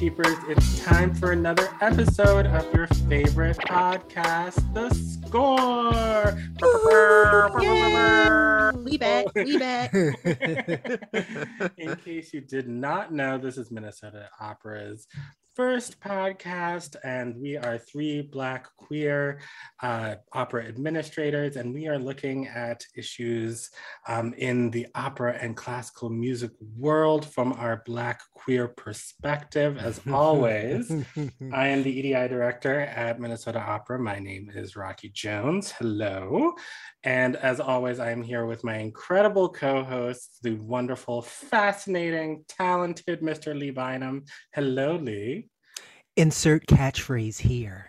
my goodness gracious, scorekeepers. It's time for another episode of your favorite podcast, The Score. we bet, we bet. In case you did not know, this is Minnesota Opera's first podcast, and we are three Black queer uh, opera administrators, and we are looking at issues um, in the opera and classical music world from our Black queer perspective. As always, I am the EDI director at Minnesota Opera. My name is Rocky Jones. Hello. And as always, I am here with my incredible co hosts, the wonderful, fascinating, talented Mr. Lee Bynum. Hello, Lee. Insert catchphrase here.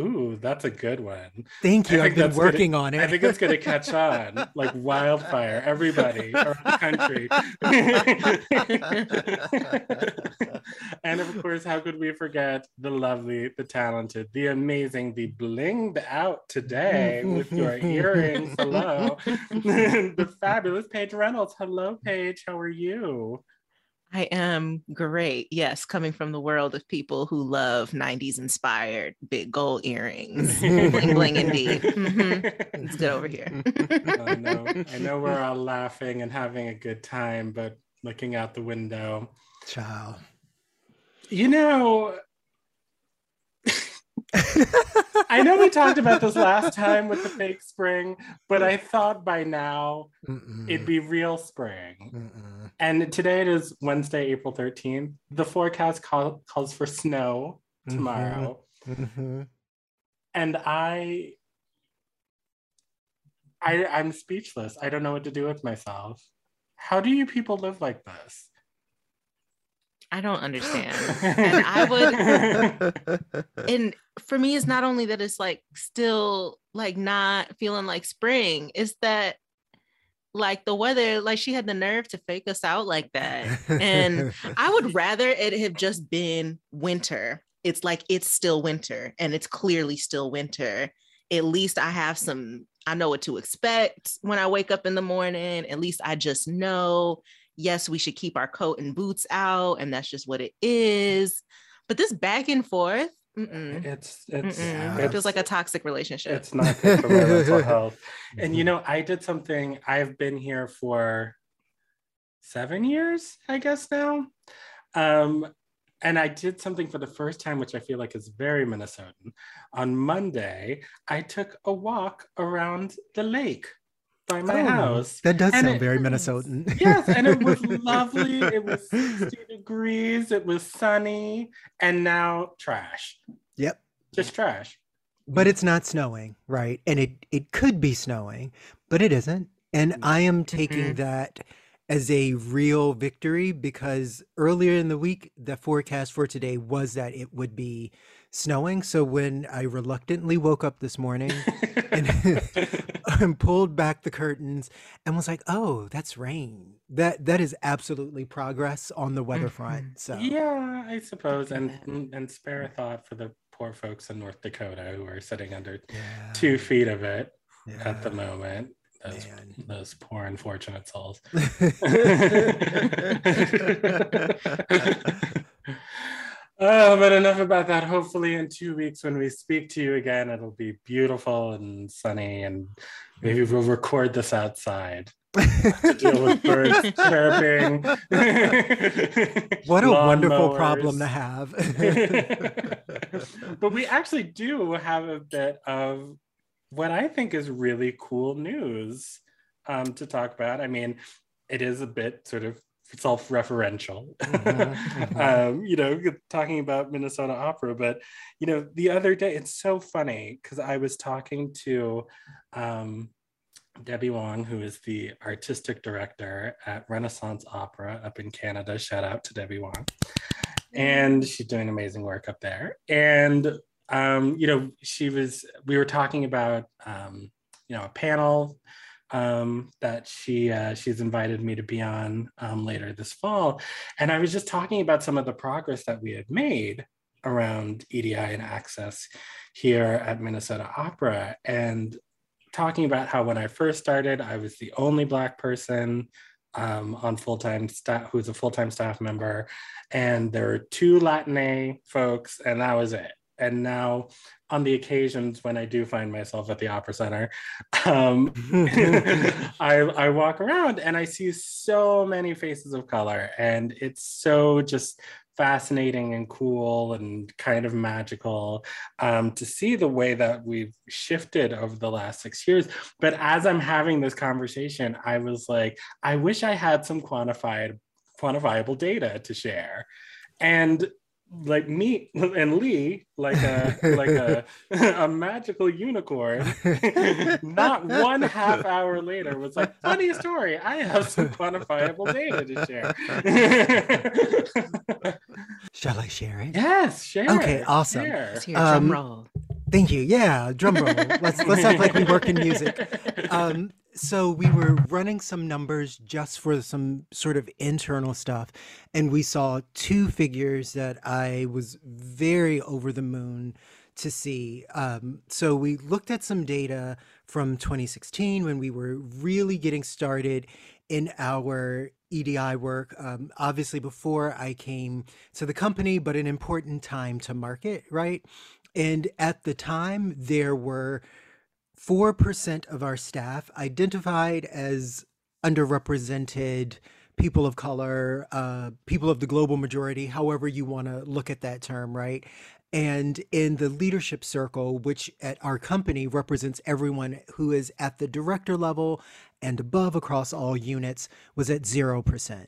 Ooh, that's a good one. Thank you. I've been working gonna, on it. I think it's going to catch on like wildfire. Everybody around the country. and of course, how could we forget the lovely, the talented, the amazing, the blinged out today with your earrings. Hello. the fabulous Paige Reynolds. Hello, Paige. How are you? I am great. Yes, coming from the world of people who love 90s inspired big gold earrings. bling bling indeed. Mm-hmm. It's good over here. I know. I know we're all laughing and having a good time, but looking out the window. Child. You know, I know we talked about this last time with the fake spring, but I thought by now Mm-mm. it'd be real spring. Mm-mm. And today it is Wednesday, April 13th. The forecast call, calls for snow tomorrow. Mm-hmm. Mm-hmm. And I I I'm speechless. I don't know what to do with myself. How do you people live like this? I don't understand. and I would and for me it's not only that it's like still like not feeling like spring, it's that like the weather, like she had the nerve to fake us out like that. And I would rather it have just been winter. It's like it's still winter and it's clearly still winter. At least I have some, I know what to expect when I wake up in the morning. At least I just know yes, we should keep our coat and boots out, and that's just what it is. But this back and forth, mm-mm. it's it's, mm-mm. it feels like a toxic relationship. It's not good for my mental health. And you know, I did something. I've been here for seven years, I guess now. Um, and I did something for the first time, which I feel like is very Minnesotan. On Monday, I took a walk around the lake by my oh, house. That does and sound very Minnesotan. yes, and it was lovely. It was 60 degrees. It was sunny, and now trash. Yep. Just trash. But it's not snowing, right? And it it could be snowing, but it isn't. And I am taking mm-hmm. that as a real victory because earlier in the week the forecast for today was that it would be snowing. So when I reluctantly woke up this morning and, and pulled back the curtains and was like, "Oh, that's rain." That that is absolutely progress on the weather front. Mm-hmm. So yeah, I suppose, and and spare a thought for the poor folks in North Dakota who are sitting under yeah. two feet of it yeah. at the moment. Those, those poor unfortunate souls. Oh, but enough about that. Hopefully, in two weeks, when we speak to you again, it'll be beautiful and sunny, and maybe we'll record this outside to deal with birds chirping. what a wonderful mowers. problem to have. but we actually do have a bit of what I think is really cool news um, to talk about. I mean, it is a bit sort of self-referential mm-hmm, mm-hmm. um, you know talking about minnesota opera but you know the other day it's so funny because i was talking to um, debi wong who is the artistic director at renaissance opera up in canada. Shout out to debi wong. And she's doing amazing work up there. And um, you know she was we were talking about um, you know a panel um, that she uh, she's invited me to be on um, later this fall, and I was just talking about some of the progress that we had made around EDI and access here at Minnesota Opera, and talking about how when I first started, I was the only Black person um, on full time staff, who's a full time staff member, and there were two Latine folks, and that was it. And now, on the occasions when I do find myself at the Opera Center, um, I, I walk around and I see so many faces of color, and it's so just fascinating and cool and kind of magical um, to see the way that we've shifted over the last six years. But as I'm having this conversation, I was like, I wish I had some quantified, quantifiable data to share. And like me and Lee, like a like a a magical unicorn. Not one half hour later was like, funny story. I have some quantifiable data to share. Shall I share it? Yes, share. Okay, awesome. Share. drum um, roll. Thank you. Yeah, drum roll. let's let's act like we work in music. Um, so we were running some numbers just for some sort of internal stuff, and we saw two figures that I was very over the moon to see. Um, so we looked at some data from 2016 when we were really getting started in our EDI work. Um, obviously, before I came to the company, but an important time to market, right? And at the time, there were 4% of our staff identified as underrepresented people of color, uh, people of the global majority, however you want to look at that term, right? And in the leadership circle, which at our company represents everyone who is at the director level and above across all units, was at 0%.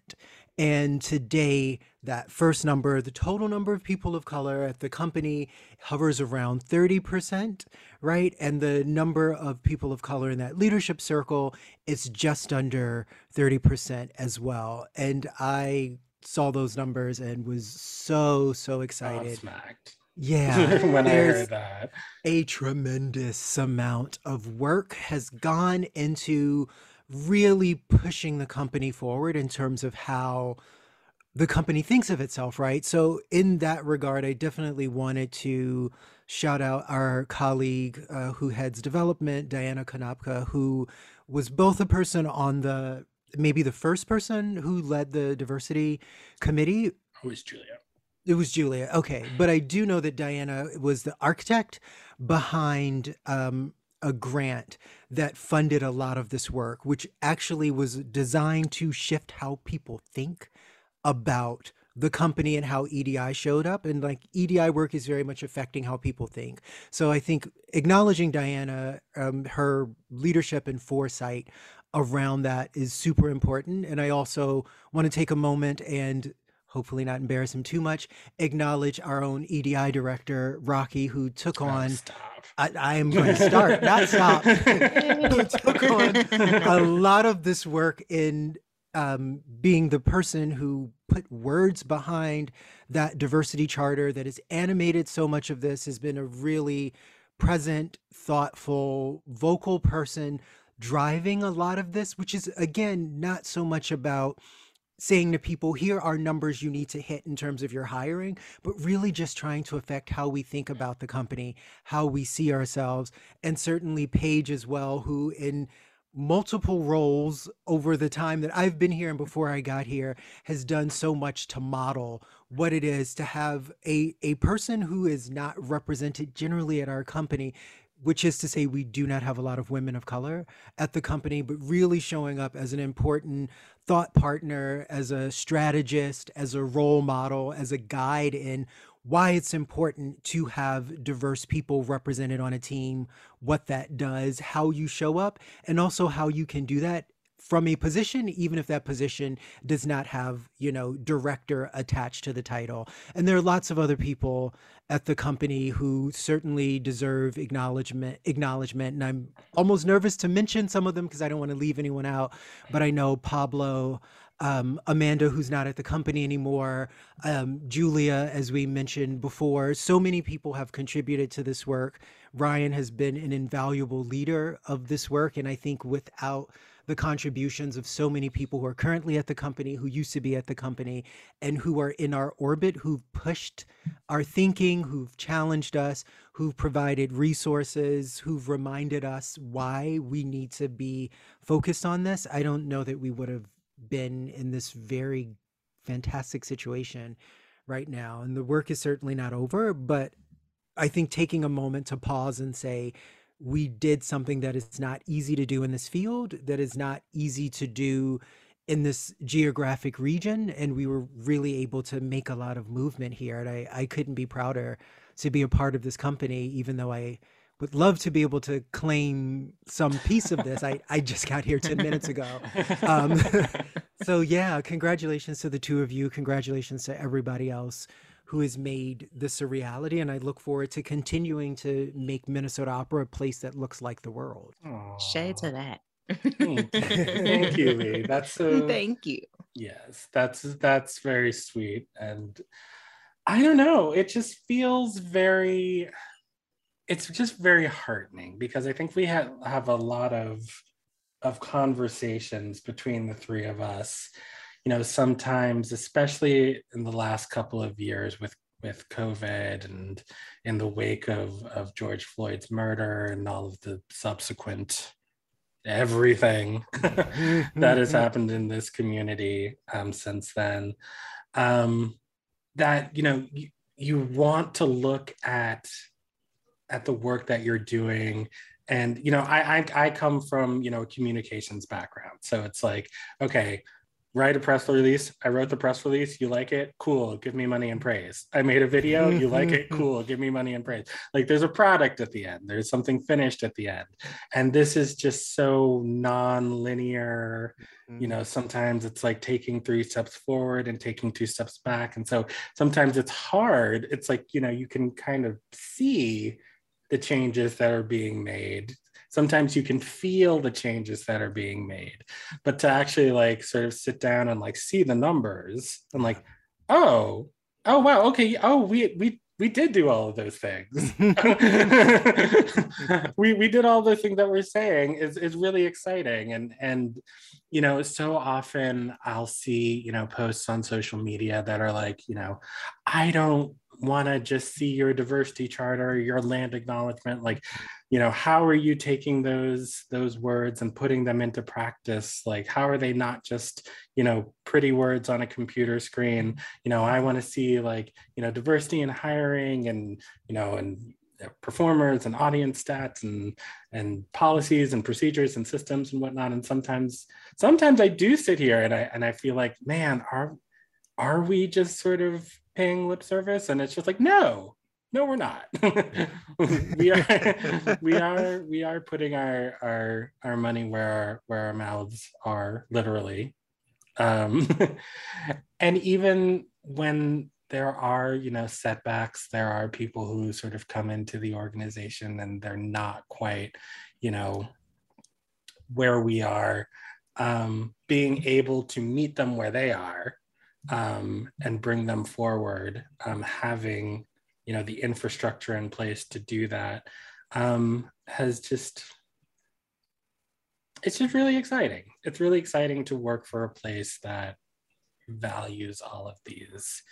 And today, that first number, the total number of people of color at the company hovers around 30%, right? And the number of people of color in that leadership circle is just under 30% as well. And I saw those numbers and was so, so oh, excited. Smacked. Yeah, when I heard that. A tremendous amount of work has gone into really pushing the company forward in terms of how the company thinks of itself, right? So, in that regard, I definitely wanted to shout out our colleague uh, who heads development, Diana Konopka, who was both a person on the maybe the first person who led the diversity committee. Who is Julia? It was Julia. Okay. But I do know that Diana was the architect behind um, a grant that funded a lot of this work, which actually was designed to shift how people think about the company and how EDI showed up. And like EDI work is very much affecting how people think. So I think acknowledging Diana, um, her leadership and foresight around that is super important. And I also want to take a moment and hopefully not embarrass him too much, acknowledge our own EDI director, Rocky, who took on. I, I, am going to start, not stop. who took on a lot of this work in um, being the person who put words behind that diversity charter that has animated so much of this, has been a really present, thoughtful, vocal person driving a lot of this, which is, again, not so much about saying to people, here are numbers you need to hit in terms of your hiring, but really just trying to affect how we think about the company, how we see ourselves, and certainly Paige as well, who in multiple roles over the time that I've been here and before I got here has done so much to model what it is to have a a person who is not represented generally at our company which is to say we do not have a lot of women of color at the company, but really showing up as an important thought partner, as a strategist, as a role model, as a guide in why it's important to have diverse people represented on a team, what that does, how you show up, and also how you can do that from a position, even if that position does not have, you know, director attached to the title. And there are lots of other people at the company who certainly deserve acknowledgement acknowledgement. And I'm almost nervous to mention some of them because I don't want to leave anyone out. But I know Pablo, um, Amanda, who's not at the company anymore, um, Julia, as we mentioned before. So many people have contributed to this work. Ryan has been an invaluable leader of this work. And I think without the contributions of so many people who are currently at the company, who used to be at the company, and who are in our orbit, who've pushed our thinking, who've challenged us, who've provided resources, who've reminded us why we need to be focused on this. I don't know that we would have been in this very fantastic situation right now. And the work is certainly not over, but I think taking a moment to pause and say, we did something that is not easy to do in this field, that is not easy to do in this geographic region. And we were really able to make a lot of movement here. And I, I couldn't be prouder to be a part of this company, even though I would love to be able to claim some piece of this. I, I just got here 10 minutes ago. Um, so, yeah, congratulations to the two of you. Congratulations to everybody else who has made this a reality. And I look forward to continuing to make Minnesota Opera a place that looks like the world. Aww. Shades of that. Thank you, Lee. That's so. Thank you. Yes, that's that's very sweet, and I don't know. It just feels very. It's just very heartening because I think we have have a lot of of conversations between the three of us you know sometimes especially in the last couple of years with with covid and in the wake of of george floyd's murder and all of the subsequent everything that has happened in this community um, since then. Um, that you know you, you want to look at at the work that you're doing. And you know I, I i come from you know a communications background. So it's like okay write a press release. I wrote the press release. You like it? Cool. Give me money and praise. I made a video. You like it? Mm-hmm. Cool. Give me money and praise. Like there's a product at the end, there's something finished at the end. And this is just so non linear. Mm-hmm. You know, sometimes it's like taking three steps forward and taking two steps back. And so sometimes it's hard. It's like, you know, you can kind of see the changes that are being made sometimes you can feel the changes that are being made. But to actually like sort of sit down and like see the numbers and like oh oh wow okay oh we we we did do all of those things. we we did all the things that we're saying. Is is really exciting. And and you know so often I'll see you know posts on social media that are like you know I don't want to just see your diversity charter your land acknowledgement like you know how are you taking those those words and putting them into practice? Like how are they not just you know pretty words on a computer screen? You know i want to see like you know diversity in hiring and you know and performers and audience stats and and policies and procedures and systems and whatnot. And sometimes sometimes i do sit here and i and i feel like man are are we just sort of paying lip service and it's just like no no we're not. We are we are we are putting our our our money where our, where our mouths are literally. Um and even when there are you know setbacks there are people who sort of come into the organization and they're not quite you know where we are um being able to meet them where they are um, and bring them forward, um, having you know the infrastructure in place to do that um, has just it's just really exciting. It's really exciting to work for a place that values all of these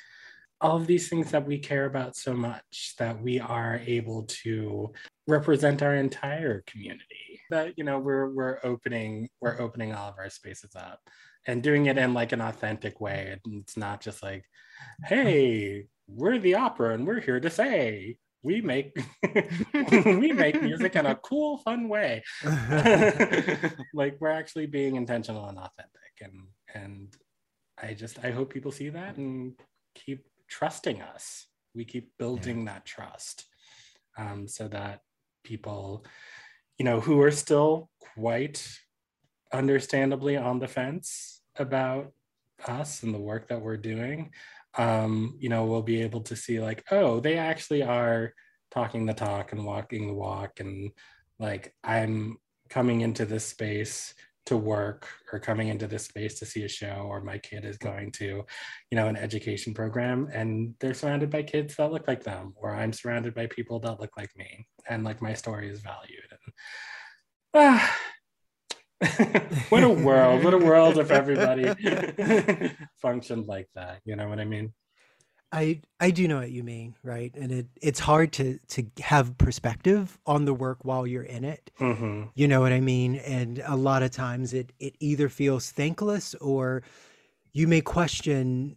all of these things that we care about so much that we are able to represent our entire community that you know we're we're opening we're opening all of our spaces up and doing it in like an authentic way. It's not just like, hey, we're the opera and we're here to say we make we make music in a cool, fun way. like we're actually being intentional and authentic. And and I just I hope people see that and keep trusting us. We keep building yeah. that trust. Um, so that people, you know, who are still quite understandably on the fence about us and the work that we're doing, um, you know, we'll be able to see like, oh, they actually are talking the talk and walking the walk. And like, I'm coming into this space to work or coming into this space to see a show or my kid is going to you know an education program and they're surrounded by kids that look like them or i'm surrounded by people that look like me and like my story is valued and ah, what a world what a world if everybody functioned like that you know what i mean I I do know what you mean, right? And it it's hard to to have perspective on the work while you're in it. Mm-hmm. You know what I mean? And a lot of times it it either feels thankless or you may question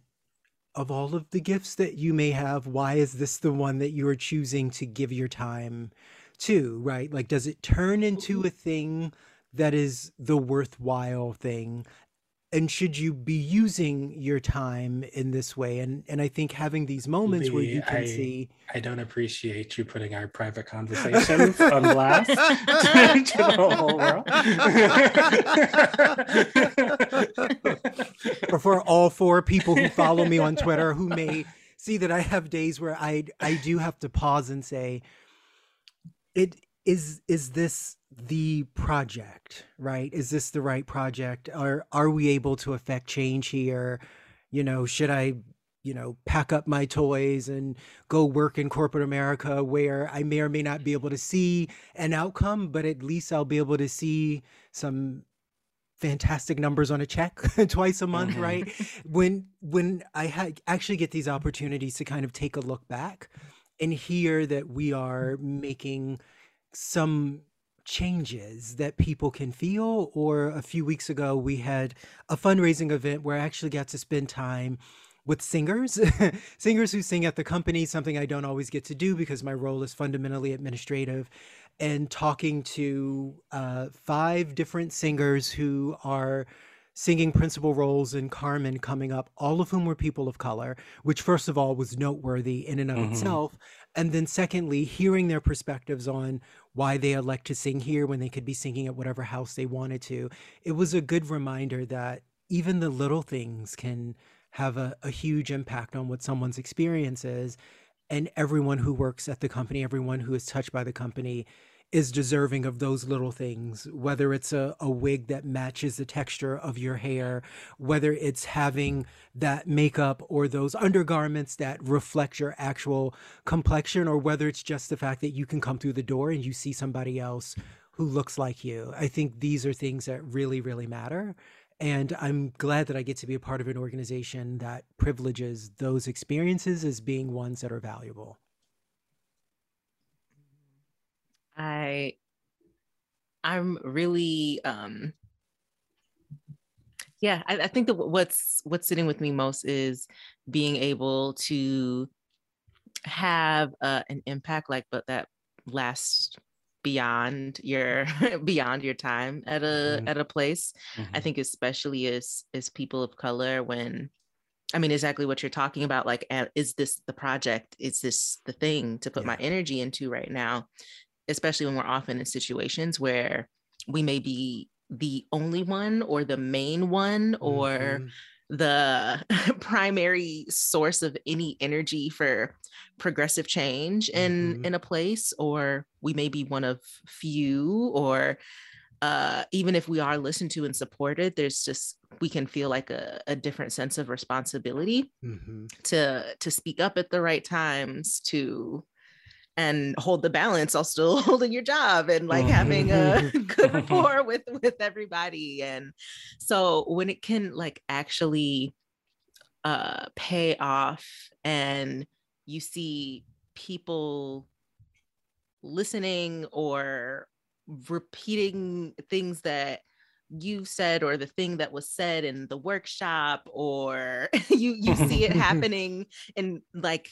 of all of the gifts that you may have, why is this the one that you are choosing to give your time to, right? Like does it turn into a thing that is the worthwhile thing and should you be using your time in this way and and i think having these moments where you can I, see I don't appreciate you putting our private conversations on blast to the whole world. or for all four people who follow me on twitter who may see that i have days where i i do have to pause and say it is is this the project right? Is this the right project? Are are we able to affect change here? You know should i you know pack up my toys and go work in corporate america where i may or may not be able to see an outcome but at least i'll be able to see some fantastic numbers on a check twice a month Mhm. right? When when i ha- actually get these opportunities to kind of take a look back and hear that we are making some changes that people can feel. Or a few weeks ago, we had a fundraising event where I actually got to spend time with singers, singers who sing at the company, something I don't always get to do because my role is fundamentally administrative, and talking to uh, five different singers who are singing principal roles in Carmen coming up, all of whom were people of color, which first of all was noteworthy in and of Mhm. itself. And then secondly, hearing their perspectives on why they elect to sing here when they could be singing at whatever house they wanted to. It was a good reminder that even the little things can have a, a huge impact on what someone's experience is. And everyone who works at the company, everyone who is touched by the company, is deserving of those little things, whether it's a, a wig that matches the texture of your hair, whether it's having that makeup or those undergarments that reflect your actual complexion, or whether it's just the fact that you can come through the door and you see somebody else who looks like you. I think these are things that really, really matter. And I'm glad that I get to be a part of an organization that privileges those experiences as being ones that are valuable. I I'm really um yeah, I, I think that what's what's sitting with me most is being able to have uh, an impact like but that lasts beyond your beyond your time at a Mhm. at a place. I Mhm. think especially as as people of color when I mean exactly what you're talking about like is this the project is this the thing to put my energy into right now especially when we're often in situations where we may be the only one or the main one or Mhm. the primary source of any energy for progressive change in Mhm. in a place or we may be one of few or uh, even if we are listened to and supported there's just we can feel like a, a different sense of responsibility Mhm. to to speak up at the right times to and hold the balance while still holding your job and like having a good rapport with with everybody. And so when it can like actually uh pay off and you see people listening or repeating things that you said or the thing that was said in the workshop or you you see it happening in like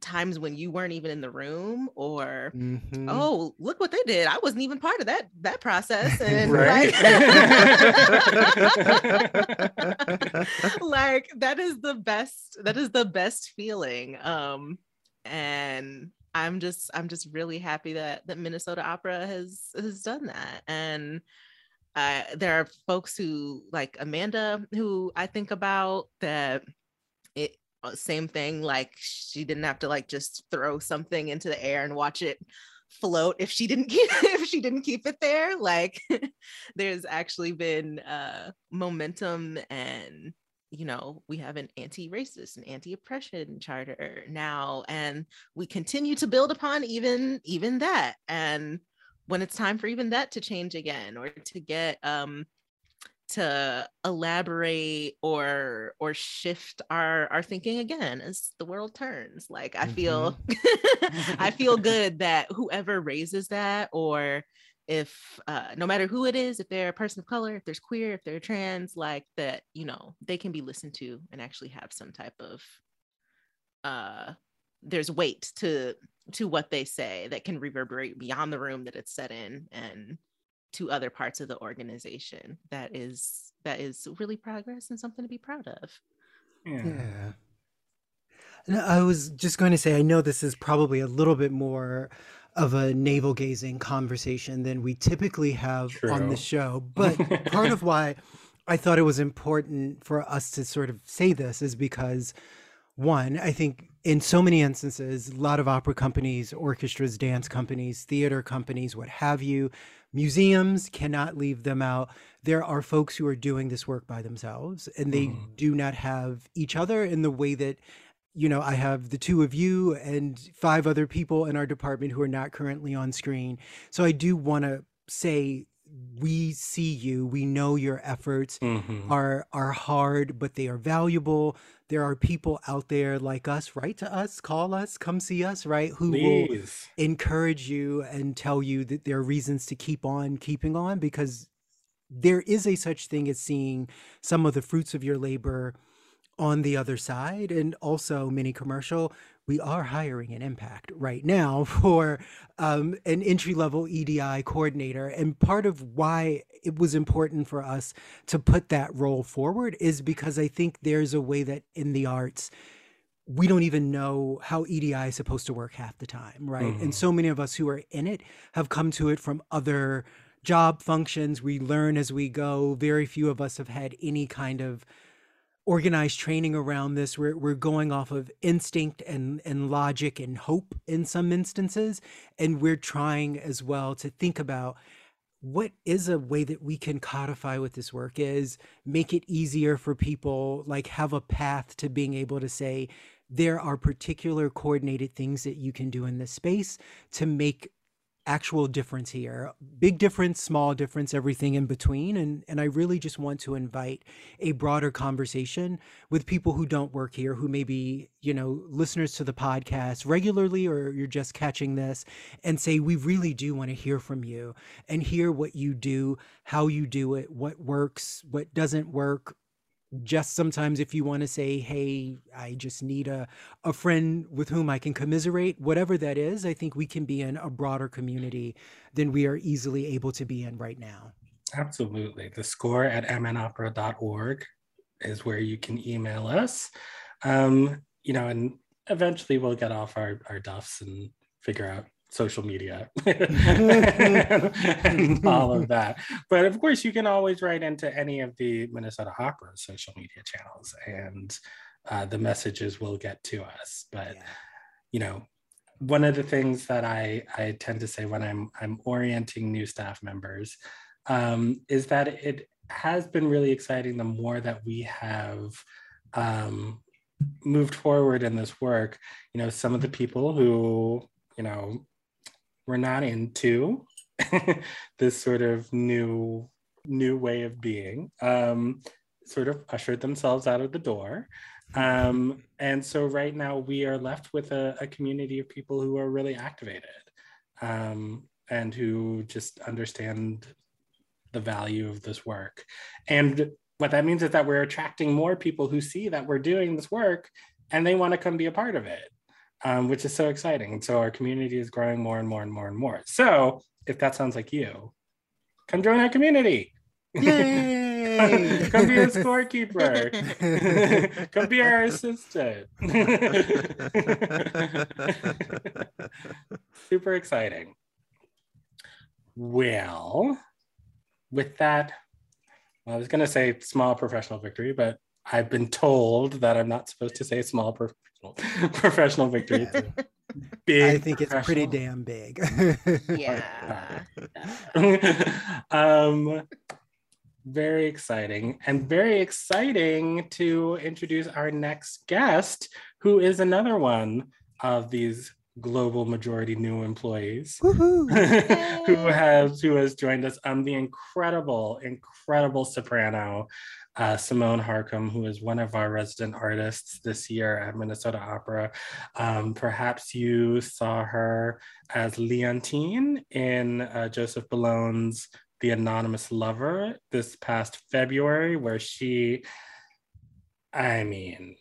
times when you weren't even in the room or Mhm. oh look what they did i wasn't even part of that that process and Right. like, like that is the best that is the best feeling um and i'm just i'm just really happy that that minnesota opera has has done that and uh, there are folks who like amanda who i think about that it same thing like she didn't have to like just throw something into the air and watch it float if she didn't keep if she didn't keep it there like there's actually been uh momentum and you know we have an anti-racist and anti-oppression charter now and we continue to build upon even even that and when it's time for even that to change again or to get um to elaborate or or shift our our thinking again as the world turns like i feel Mm-hmm. i feel good that whoever raises that or if uh, no matter who it is if they're a person of color if there's queer if they're trans like that you know they can be listened to and actually have some type of uh there's weight to to what they say that can reverberate beyond the room that it's set in and to other parts of the organization that mm. is that is really progress and something to be proud of Yeah. Yeah. No, I was just going to say, I know this is probably a little bit more of a navel gazing conversation than we typically have on the show. But part of why I thought it was important for us to sort of say this is because, one, I think in so many instances, a lot of opera companies, orchestras, dance companies, theater companies, what have you, museums cannot leave them out. There are folks who are doing this work by themselves and they Mhm. do not have each other in the way that you know, I have the two of you and five other people in our department who are not currently on screen. So I do want to say we see you. We know your efforts Mhm. are are hard, but they are valuable. There are people out there like us, write to us, call us, come see us, right? Who will encourage you and tell you that there are reasons to keep on keeping on because there is a such thing as seeing some of the fruits of your labor on the other side and also mini commercial we are hiring an impact right now for um, an entry level edi coordinator and part of why it was important for us to put that role forward is because i think there's a way that in the arts we don't even know how EDI is supposed to work half the time, right? Mhm. And so many of us who are in it have come to it from other job functions. We learn as we go. Very few of us have had any kind of organized training around this. We're, we're going off of instinct and, and logic and hope in some instances. And we're trying as well to think about what is a way that we can codify what this work is, make it easier for people, like have a path to being able to say, there are particular coordinated things that you can do in this space to make actual difference here. Big difference small difference everything in between and and i really just want to invite a broader conversation with people who don't work here who may be you know listeners to the podcast regularly or you're just catching this and say we really do want to hear from you and hear what you do how you do it what works what doesn't work just sometimes if you want to say hey i just need a, a friend with whom i can commiserate whatever that is i think we can be in a broader community than we are easily able to be in right now Absolutely. The score at mnopera.org is where you can email us. Um, you know, and eventually we'll get off our, our duffs and figure out social media and all of that. But of course, you can always write into any of the Minnesota Opera social media channels and uh, the messages will get to us. But Yeah. you know, one of the things that I, I tend to say when I'm I'm orienting new staff members um, is that it has been really exciting the more that we have um, moved forward in this work. You know, some of the people who you know were not into this sort of new new way of being um, sort of ushered themselves out of the door um, and so right now we are left with a, a community of people who are really activated um, and who just understand the value of this work. And what that means is that we're attracting more people who see that we're doing this work and they want to come be a part of it, um, which is so exciting. And so our community is growing more and more and more and more. So if that sounds like you, come join our community. Yay! come be a scorekeeper. come be our assistant. Super exciting. Well, with that, well, I was going to say small professional victory, but I've been told that I'm not supposed to say small professional professional victory. It's Big I think it's pretty damn big. yeah. um, very exciting and very exciting to introduce our next guest, who is another one of these global majority new employees who has who has joined us. Um, the incredible, incredible soprano uh, Symone Harcum, who is one of our resident artists this year at Minnesota Opera. Um, perhaps you saw her as Leontine in uh, Joseph Bologne's The Anonymous Lover this past February, where she, I mean,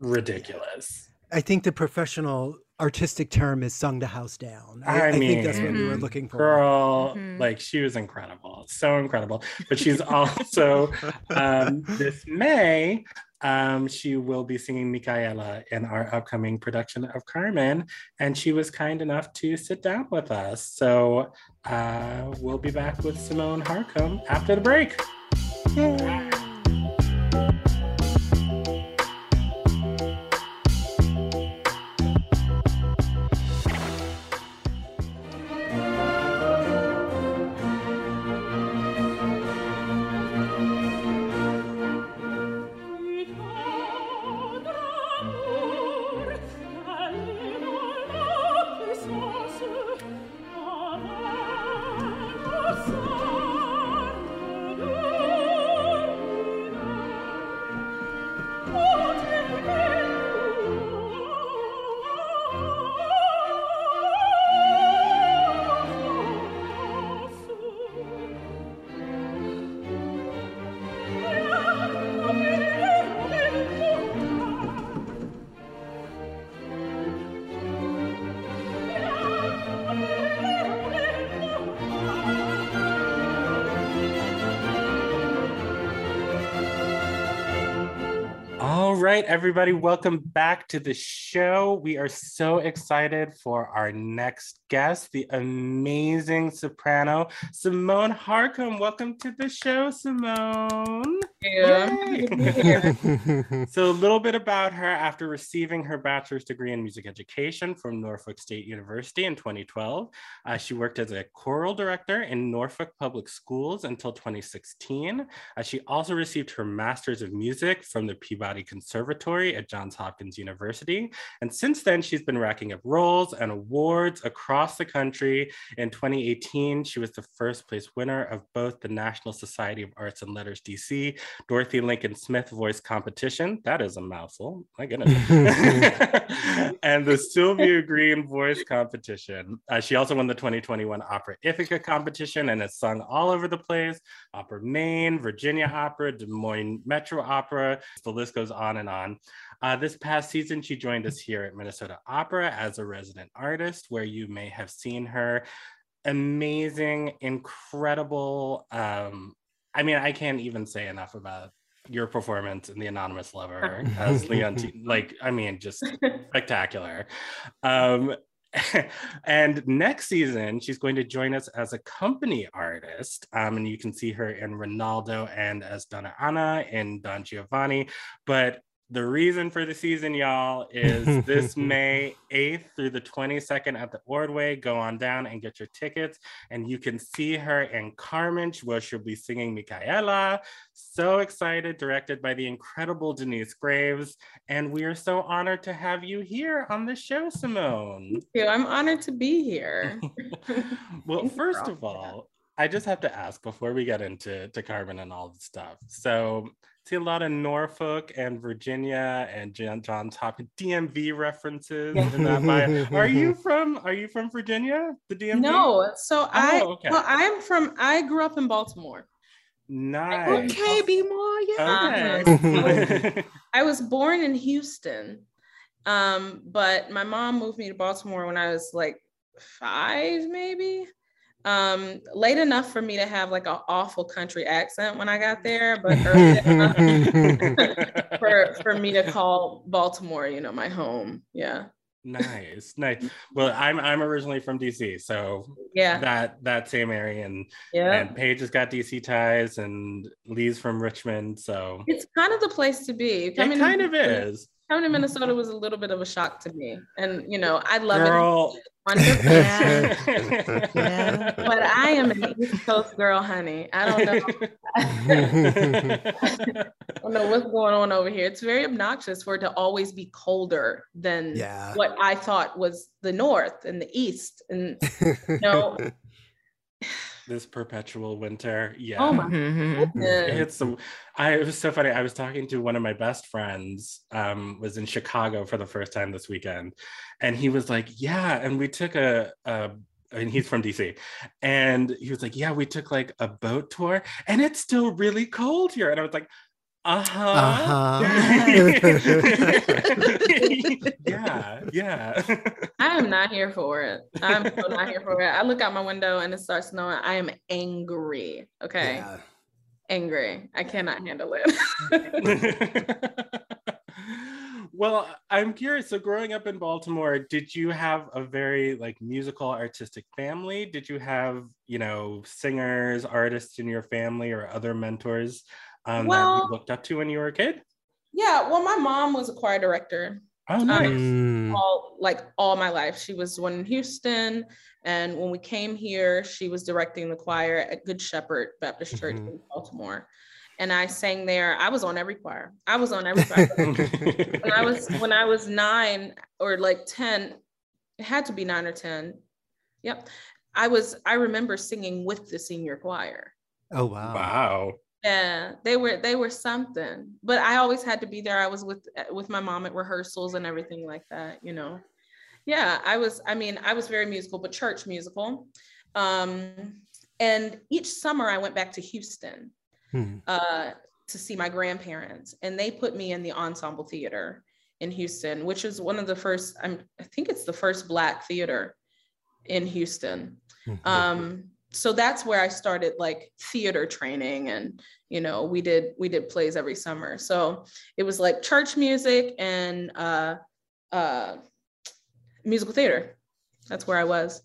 ridiculous. I think the professional artistic term is sung the house down. I, I, I think that's what we were mm-hmm. looking for. Girl, mm-hmm. like she was incredible, so incredible. But she's also um, this May. Um, she will be singing Micaëla in our upcoming production of Carmen, and she was kind enough to sit down with us. So uh, we'll be back with Symone Harcum after the break. Yay. Everybody, welcome back to the show. We are so excited for our next guest, the amazing soprano, Symone Harcum. Welcome to the show, Symone. Yeah. so, a little bit about her after receiving her bachelor's degree in music education from Norfolk State University in 2012. Uh, she worked as a choral director in Norfolk Public Schools until 2016. Uh, she also received her master's of music from the Peabody Conservatory at Johns Hopkins University. And since then, she's been racking up roles and awards across the country. In 2018, she was the first place winner of both the National Society of Arts and Letters DC Dorothy Lincoln Smith voice competition. That is a mouthful. My goodness. and the Sylvia Green voice competition. Uh, she also won the 2021 Opera Ithaca competition and has sung all over the place Opera Maine, Virginia Opera, Des Moines Metro Opera. The list goes on and on. Uh, this past season, she joined us here at Minnesota Opera as a resident artist, where you may have seen her amazing, incredible um, I mean, I can't even say enough about your performance in the anonymous lover as leon like i mean just spectacular. Um and next season she's going to join us as a company artist. Um, and you can see her in rinaldo and as donna anna in don giovanni. But the reason for the season, y'all, is this May 8th through the 22nd at the Ordway. Go on down and get your tickets. And you can see her in Carmen, where she'll be singing Micaëla. So excited, directed by the incredible Denyce Graves. And we are so honored to have you here on the show, Symone. Thank you. I'm honored to be here. well, first of all, I just have to ask before we get into to Carmen and all the stuff. So see a lot of Norfolk and Virginia and John, Johns Hopkins DMV references in that bio. Are you from Are you from Virginia? The DMV? No. So oh, I okay. well, I'm from. I grew up in Baltimore. Nice. Okay, be more. Yeah. Okay. I was born in Houston, um, but my mom moved me to Baltimore when I was like five, maybe um late enough for me to have like an awful country accent when I got there, but for for me to call Baltimore, you know, my home. Yeah. Nice, nice. Well, I'm I'm originally from DC, so yeah, that that same area, and yeah, and Paige has got DC ties, and Lee's from Richmond, so it's kind of the place to be. Coming It kind of is coming to Minnesota was a little bit of a shock to me. And you know, I love Girl. it. Yeah. But I am an East Coast girl, honey. I don't know. I don't know what's going on over here. It's very obnoxious for it to always be colder than Yeah. what I thought was the North and the East. And you know, this perpetual winter. Yeah. oh my Mhm. goodness. It's so I it was so funny. I was talking to one of my best friends, um, was in Chicago for the first time this weekend. And he was like, Yeah, and we took a, a and he's from DC. And he was like, Yeah, we took like a boat tour and it's still really cold here. And I was like, uh-huh. yeah, yeah. I am not here for it. I'm so not here for it. I look out my window and it starts snowing. I am angry. Okay. Yeah. Angry. I cannot handle it. well, I'm curious. So, growing up in Baltimore, did you have a very like musical, artistic family? Did you have, you know, singers, artists in your family, or other mentors um, that Well- you looked up to when you were a kid? yeah. Well, my mom was a choir director Oh, nice. Mm. all like all my life. She was one in Houston. And when we came here, she was directing the choir at Good Shepherd Baptist Church Mhm. in Baltimore. And I sang there. I was on every choir. I was on every choir. when I was when I was nine or like 10, it had to be nine or 10. Yep. I was I remember singing with the senior choir. Oh wow. wow. Yeah, they were they were something. But I always had to be there. I was with with my mom at rehearsals and everything like that, you know. Yeah, I was I mean, I was very musical, but church musical. Um and each summer I went back to Houston Hmm. uh, to see my grandparents, and they put me in the ensemble theater in Houston, which is one of the first. I'm, I think it's the first Black theater in Houston. Mhm. Um, so that's where I started like theater training, and you know, we did we did plays every summer. So it was like church music and uh, uh, musical theater. That's where I was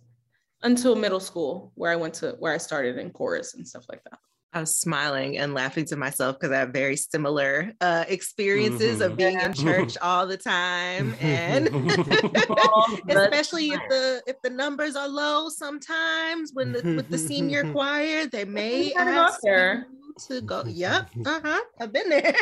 until middle school, where I went to where I started in chorus and stuff like that. I was smiling and laughing to myself because I have very similar uh, experiences of Mhm. being Yeah. in church all the time, and All the especially if the if the numbers are low, sometimes when the with the senior choir, they may gotta go ask there. you to go. Yep, uh huh. I've been there.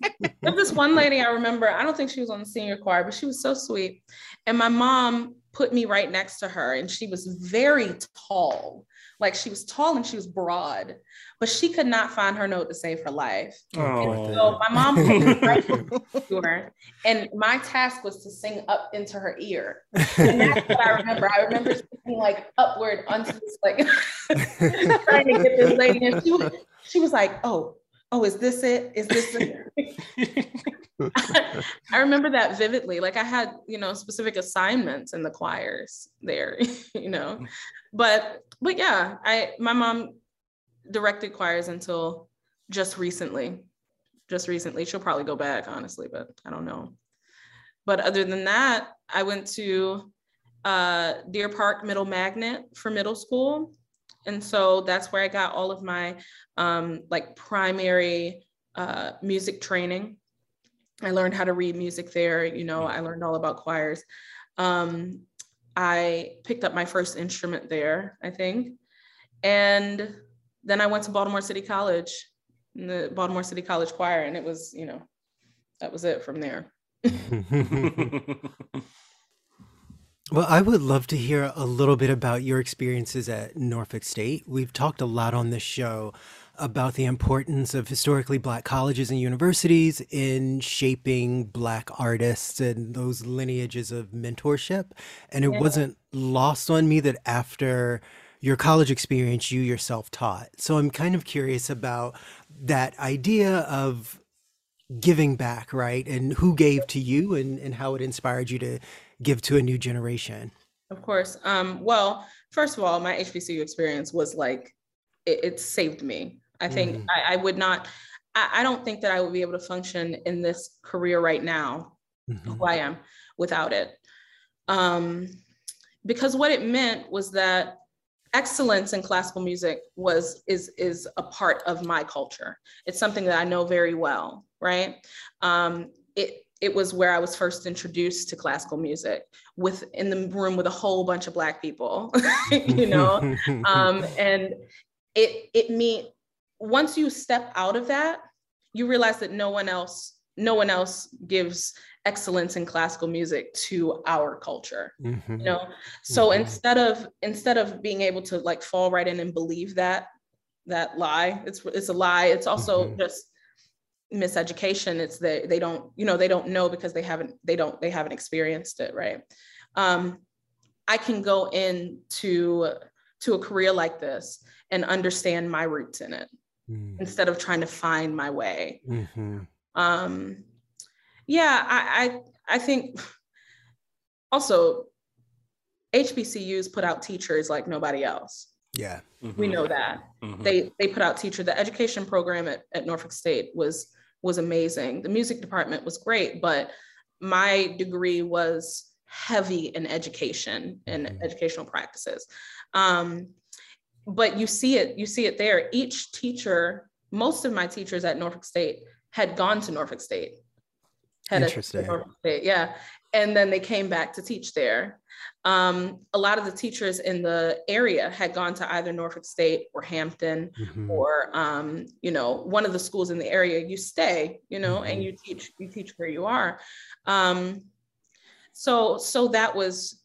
There's this one lady I remember, I don't think she was on the senior choir, but she was so sweet. And my mom put me right next to her, and she was very tall. Like she was tall and she was broad, but she could not find her note to save her life. Oh. So my mom right to her, and my task was to sing up into her ear. And that's what I remember. I remember singing like upward onto this, like trying to get this lady, and she was, she was like, "Oh, oh, is this it? Is this it?" I remember that vividly. Like I had, you know, specific assignments in the choirs there, you know. But but yeah, I my mom directed choirs until just recently. Just recently. She'll probably go back, honestly, but I don't know. But other than that, I went to uh, Deer Park Middle Magnet for middle school. And so that's where I got all of my um, like primary uh, music training. I learned how to read music there. You know, I learned all about choirs. Um, I picked up my first instrument there, I think. And then I went to Baltimore City College, in the Baltimore City College Choir, and it was, you know, that was it from there. Well, I would love to hear a little bit about your experiences at Norfolk State. We've talked a lot on this show about the importance of historically Black colleges and universities in shaping Black artists and those lineages of mentorship. And it Yeah. wasn't lost on me that after your college experience, you yourself taught. So I'm kind of curious about that idea of giving back, right? And who gave to you and, and how it inspired you to give to a new generation. Of course. Um, well, first of all, my HBCU experience was like, it, it saved me. I think Mhm. I, I would not, I, I don't think that I would be able to function in this career right now, Mhm. who I am, without it. Um, because what it meant was that excellence in classical music was is is a part of my culture. It's something that I know very well, right? Um, it it was where I was first introduced to classical music with in the room with a whole bunch of black people, you know, um, and it it mean once you step out of that, you realize that no one else no one else gives excellence in classical music to our culture mm-hmm. you know so mm-hmm. instead of instead of being able to like fall right in and believe that that lie it's it's a lie it's also mm-hmm. just miseducation it's that they don't you know they don't know because they haven't they don't they haven't experienced it right um i can go into to a career like this and understand my roots in it mm. instead of trying to find my way mm-hmm. um yeah i i, I think also hbcus put out teachers like nobody else yeah mm-hmm. we know that mm-hmm. they they put out teacher the education program at, at norfolk state was was amazing. The music department was great, but my degree was heavy in education and mm-hmm. educational practices. Um, but you see it, you see it there. Each teacher, most of my teachers at Norfolk State had gone to Norfolk State. Had Interesting. Norfolk State, yeah. And then they came back to teach there um, a lot of the teachers in the area had gone to either Norfolk State or Hampton mm-hmm. or um, you know one of the schools in the area. You stay, you know, mm-hmm. and you teach you teach where you are. Um, so so that was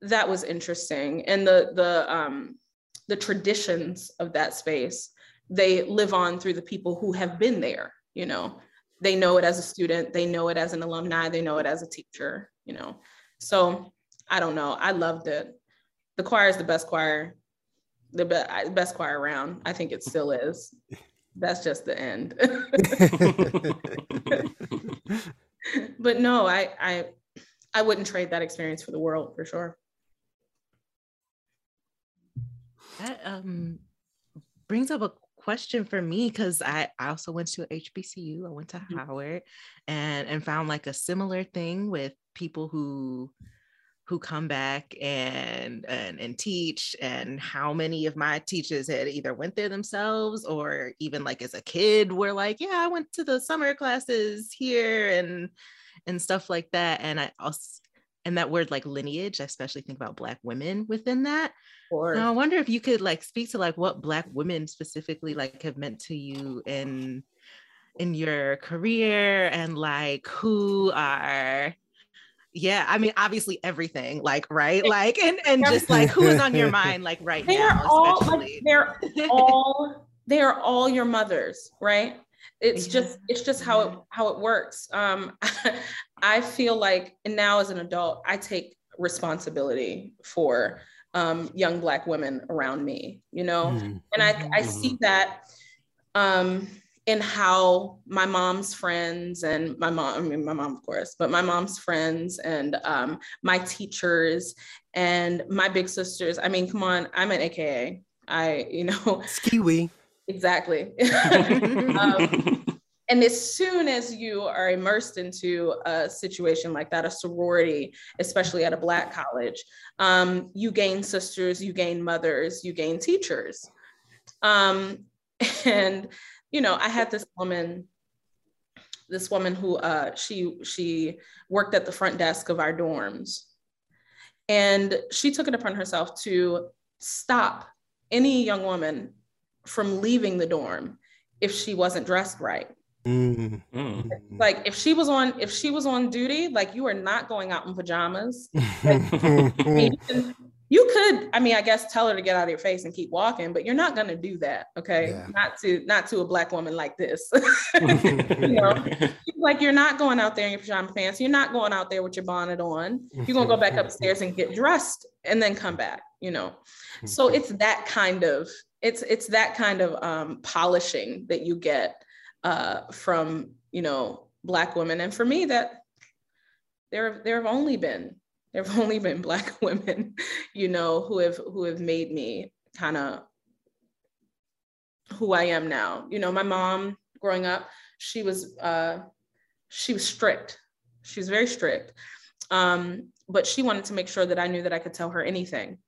that was interesting, and the the um, the traditions of that space they live on through the people who have been there. You know, they know it as a student, they know it as an alumni, they know it as a teacher. You know, so I don't know. I loved it. The choir is the best choir, the be- best choir around. I think it still is. That's just the end. but no, I I I wouldn't trade that experience for the world for sure. That um brings up a question for me because I, I also went to HBCU. I went to mm-hmm. Howard and and found like a similar thing with people who who come back and, and and teach and how many of my teachers had either went there themselves or even like as a kid were like yeah i went to the summer classes here and and stuff like that and i also and that word like lineage i especially think about black women within that. Or i wonder if you could like speak to like what black women specifically like have meant to you in in your career and like who are yeah i mean obviously everything like right? Like and and just like who is on your mind like right they now are all like, they're all they are all your mothers right? It's yeah. just it's just how it how it works. Um i feel like and now as an adult i take responsibility for um young black women around me you know mm-hmm. and i i mm-hmm. see that um in how my mom's friends and my mom, I mean, my mom, of course, but my mom's friends and um, my teachers and my big sisters. I mean, come on, I'm an AKA. I, you know, Skee-Wee. Exactly. um, and as soon as you are immersed into a situation like that, a sorority, especially at a Black college, um, you gain sisters, you gain mothers, you gain teachers. Um, and you know, I had this woman, this woman who uh, she she worked at the front desk of our dorms, and she took it upon herself to stop any young woman from leaving the dorm if she wasn't dressed right. Mm-hmm. Like if she was on if she was on duty, like you are not going out in pajamas. Like, you could i mean i guess tell her to get out of your face and keep walking but you're not going to do that okay? Yeah. not to not to a black woman like this. You know? Like you're not going out there in your pajama pants. You're not going out there with your bonnet on. You're going to go back upstairs and get dressed and then come back you know? So it's that kind of it's it's that kind of um, polishing that you get uh, from you know black women. And for me that there there have only been there have only been black women you know who have who have made me kind of who i am now. You know my mom growing up she was uh she was strict. She was very strict. Um but she wanted to make sure that i knew that i could tell her anything.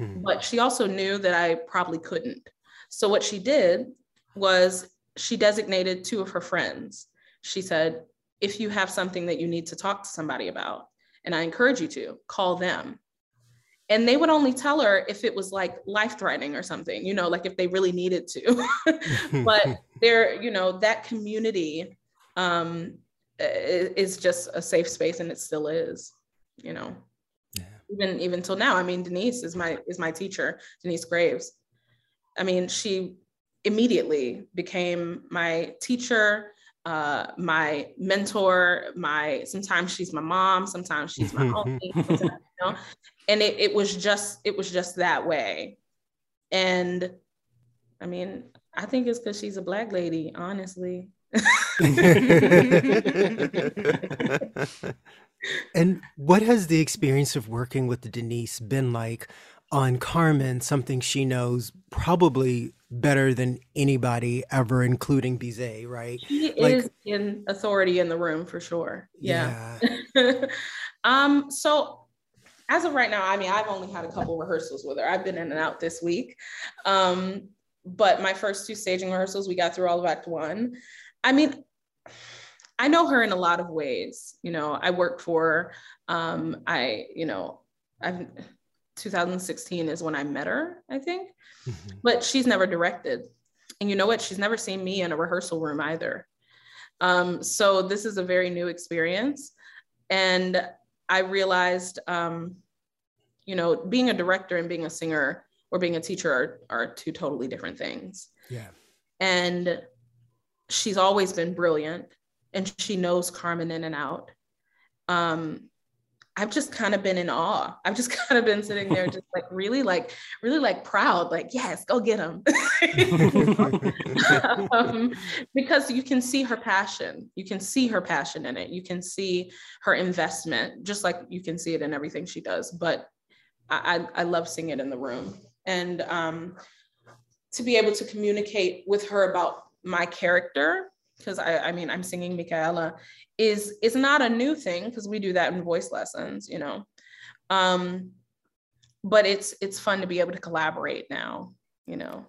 Mm-hmm. but she also knew that i probably couldn't. So what she did was she designated two of her friends she said if you have something that you need to talk to somebody about, and I encourage you to call them. And they would only tell her if it was like life threatening or something, you know, like if they really needed to. but there, you know, that community um, is just a safe space, and it still is, you know. Yeah. Even even till now, I mean, Denyce is my is my teacher, Denyce Graves. I mean, she immediately became my teacher uh, my mentor, my sometimes she's my mom, sometimes she's my auntie, you know? and it, it was just it was just that way. And I mean, I think it's because she's a black lady, honestly. and what has the experience of working with Denyce been like on Carmen, something she knows probably better than anybody ever, including Bizet, right? He like, is in authority in the room for sure. Yeah. yeah. um, so as of right now, I mean, I've only had a couple rehearsals with her. I've been in and out this week. Um, but my first two staging rehearsals, we got through all of Act One. I mean, I know her in a lot of ways. You know, I work for, um, I, you know, I've 2016 is when I met her, I think. Mm-hmm. But she's never directed. And you know what? She's never seen me in a rehearsal room either. Um, so this is a very new experience. And I realized, um, you know, being a director and being a singer or being a teacher are, are two totally different things. Yeah. And she's always been brilliant and she knows Carmen in and out. Um, I've just kind of been in awe. I've just kind of been sitting there, just like really, like really, like proud. Like, yes, go get him, um, because you can see her passion. You can see her passion in it. You can see her investment, just like you can see it in everything she does. But I, I, I love seeing it in the room, and um, to be able to communicate with her about my character because I, I mean I'm singing Micaëla is is not a new thing because we do that in voice lessons, you know. Um, but it's it's fun to be able to collaborate now, you know,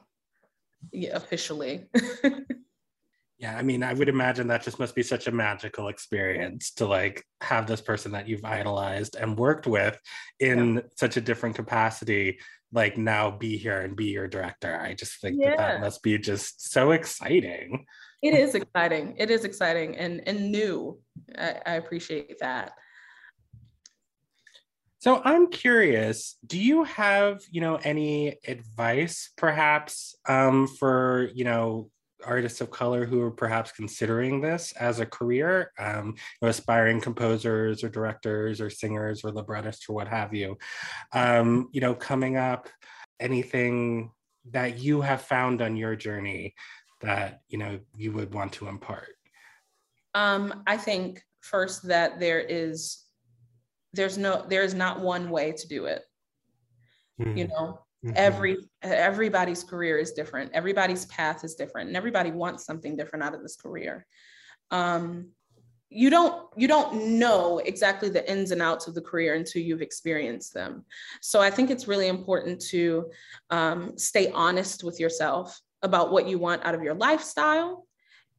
yeah, officially. yeah, I mean, I would imagine that just must be such a magical experience to like have this person that you've idolized and worked with in yeah. such a different capacity like now be here and be your director. I just think yeah. that that must be just so exciting it is exciting. It is exciting and and new. I, I appreciate that. So I'm curious, do you have, you know, any advice perhaps um, for, you know, artists of color who are perhaps considering this as a career, um, you know, aspiring composers or directors or singers or librettists or what have you, um, you know, coming up, anything that you have found on your journey that you know you would want to impart? Um, I think first that there is there's no there is not one way to do it. Mm-hmm. You know, mm-hmm. every everybody's career is different. Everybody's path is different, and everybody wants something different out of this career. Um, you don't you don't know exactly the ins and outs of the career until you've experienced them so i think it's really important to um, stay honest with yourself about what you want out of your lifestyle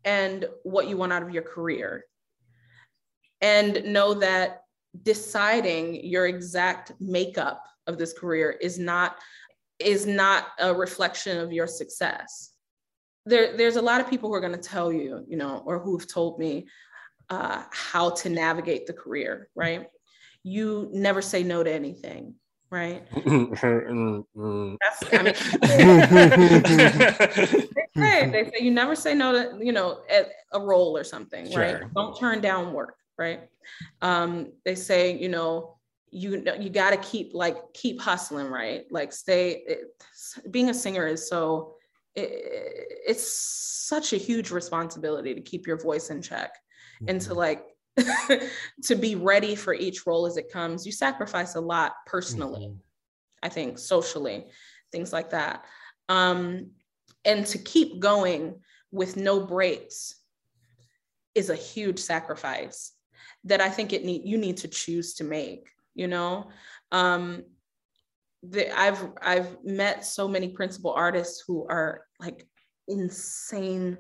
and what you want out of your career. And know that deciding your exact makeup of this career is not is not a reflection of your success. There, there's a lot of people who are going to tell you, you know, or who've told me uh, how to navigate the career, right? You never say no to anything right? That's, I mean, they, say, they say you never say no to, you know, a role or something, sure. right? Don't turn down work, right? Um, they say, you know, you you got to keep like keep hustling, right? Like stay. It, being a singer is so it, it's such a huge responsibility to keep your voice in check and to mm-hmm. like to be ready for each role as it comes. You sacrifice a lot personally, mm-hmm. I think, socially, things like that. Um, and to keep going with no breaks is a huge sacrifice that I think it need you need to choose to make. You know, um, the, I've I've met so many principal artists who are like insane,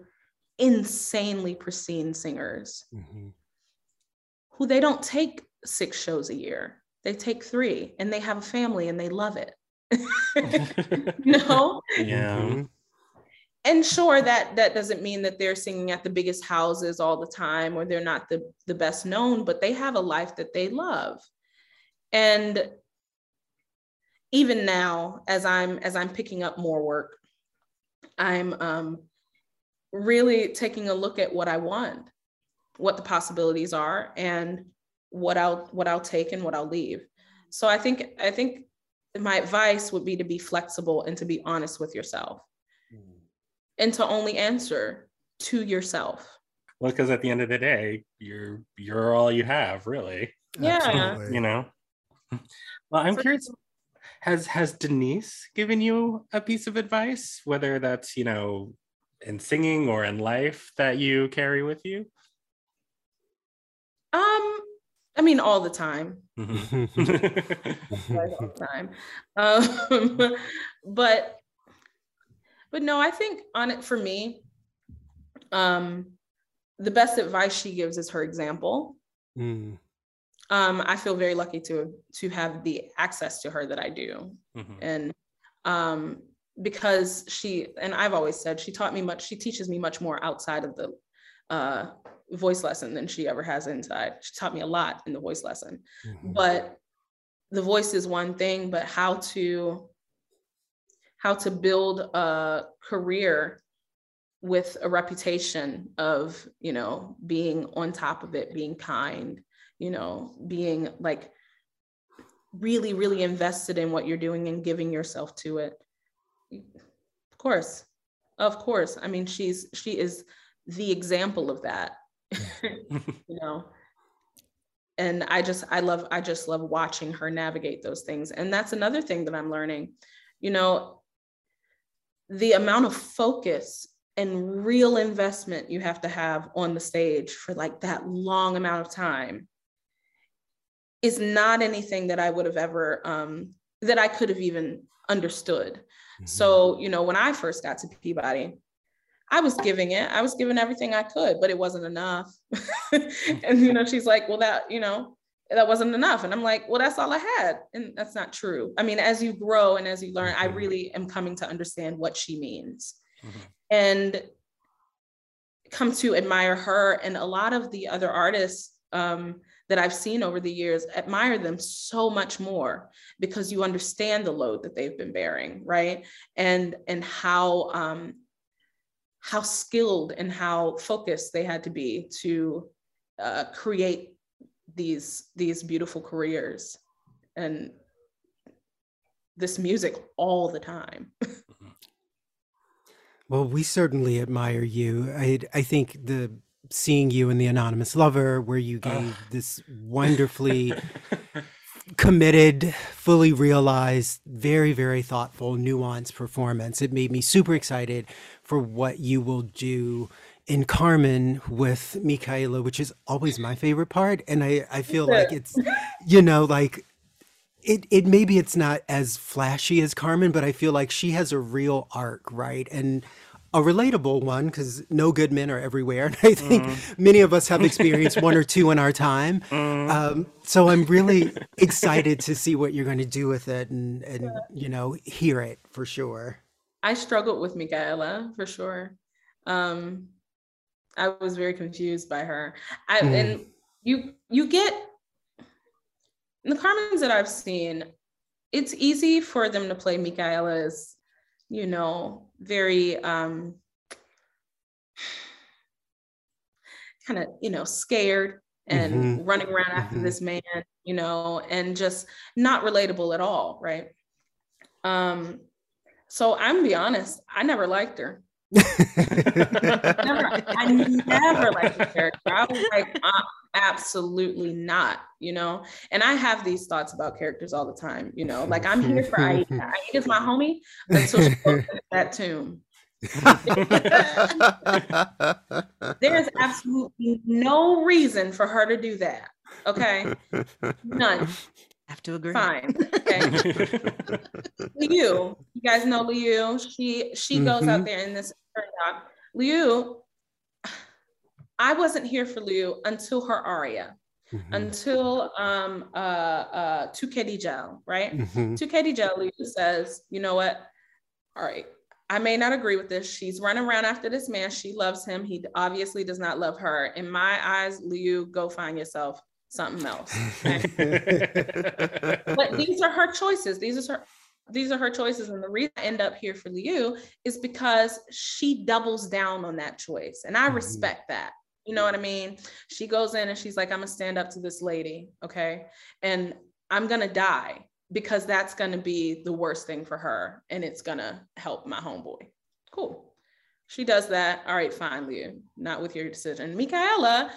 insanely pristine singers. Mm-hmm who they don't take six shows a year. They take three and they have a family and they love it. no. Yeah. Mhm. and sure that that doesn't mean that they're singing at the biggest houses all the time or they're not the the best known but they have a life that they love and even now as i'm as i'm picking up more work i'm um really taking a look at what i want what the possibilities are and what i'll what i'll take and what i'll leave so i think i think my advice would be to be flexible and to be honest with yourself mm. and to only answer to yourself. Well, because at the end of the day, you're you're all you have, really. Yeah. Absolutely. You know. Well, I'm For curious. Has has Denyce given you a piece of advice, whether that's you know in singing or in life that you carry with you? Um, I mean, all the time, Mhm. all the time. Um, but, but no, I think on it for me, um, the best advice she gives is her example. Mm. Um, I feel very lucky to to have the access to her that I do. Mhm. and um, because she and I've always said she taught me much. She teaches me much more outside of the uh, voice lesson than she ever has inside. She taught me a lot in the voice lesson, Mhm. but the voice is one thing, but how to how to build a career with a reputation of you know being on top of it being kind you know being like really really invested in what you're doing and giving yourself to it. Of course. Of course. I mean she's she is the example of that you know and i just i love i just love watching her navigate those things and that's another thing that i'm learning you know the amount of focus and real investment you have to have on the stage for like that long amount of time is not anything that I would have ever um, that I could have even understood. Mm-hmm. So, you know, when I first got to Peabody, I was giving it, I was giving everything I could, but it wasn't enough. and, you know, she's like, well, that, you know, that wasn't enough. And I'm like, well, that's all I had. And that's not true. I mean, as you grow and as you learn, I Mhm. really am coming to understand what she means Mhm. and come to admire her and a lot of the other artists um, that I've seen over the years, admire them so much more because you understand the load that they've been bearing, right? And and how um, how skilled and how focused they had to be to uh, create these these beautiful careers and this music all the time. Well, we certainly admire you. I I think the seeing you in the Anonymous Lover, where you gave Ugh. this wonderfully committed, fully realized, very very thoughtful, nuanced performance. It made me super excited for what you will do in Carmen with Micaëla, which is always my favorite part, and I I feel like it's you know like it it maybe it's not as flashy as Carmen, but I feel like she has a real arc, right? And a relatable one because no good men are everywhere, and I think many of us have experienced one or two in our time. Um, so I'm really excited to see what you're going to do with it, and and you know hear it for sure. I struggled with Micaëla for sure. Um, I was very confused by her. I, Mm. And you you get the Carmens that I've seen. It's easy for them to play Micaëla as, you know, very um, kind of you know scared and Mhm. running around after Mhm. this man, you know, and just not relatable at all, right? Um, so I'm gonna be honest, I never liked her. Never, I never liked the character. I was like, uh, absolutely not, you know. And I have these thoughts about characters all the time, you know. Like I'm here for Aida. Aida's my homie until goes into that tomb. There is absolutely no reason for her to do that. Okay, none. Have to agree. Fine. Okay. Liu, you guys know Liu. She she goes out Mhm. there in this doc. Liu, I wasn't here for Liu until her aria. mm-hmm. until um, uh, uh, Tu che di gel, right? Mm-hmm. Tu che di gel says, you know what? All right, I may not agree with this. She's running around after this man. She loves him. He obviously does not love her. In my eyes, Liu, go find yourself something else. But these are her choices. These are her these are her choices. And the reason I end up here for Liu is because she doubles down on that choice. And I mm-hmm. respect that. You know what I mean? She goes in and she's like, I'm gonna stand up to this lady, okay? And I'm gonna die because that's gonna be the worst thing for her and it's gonna help my homeboy. Cool. She does that. All right, fine, Liu. Not with your decision. Micaëla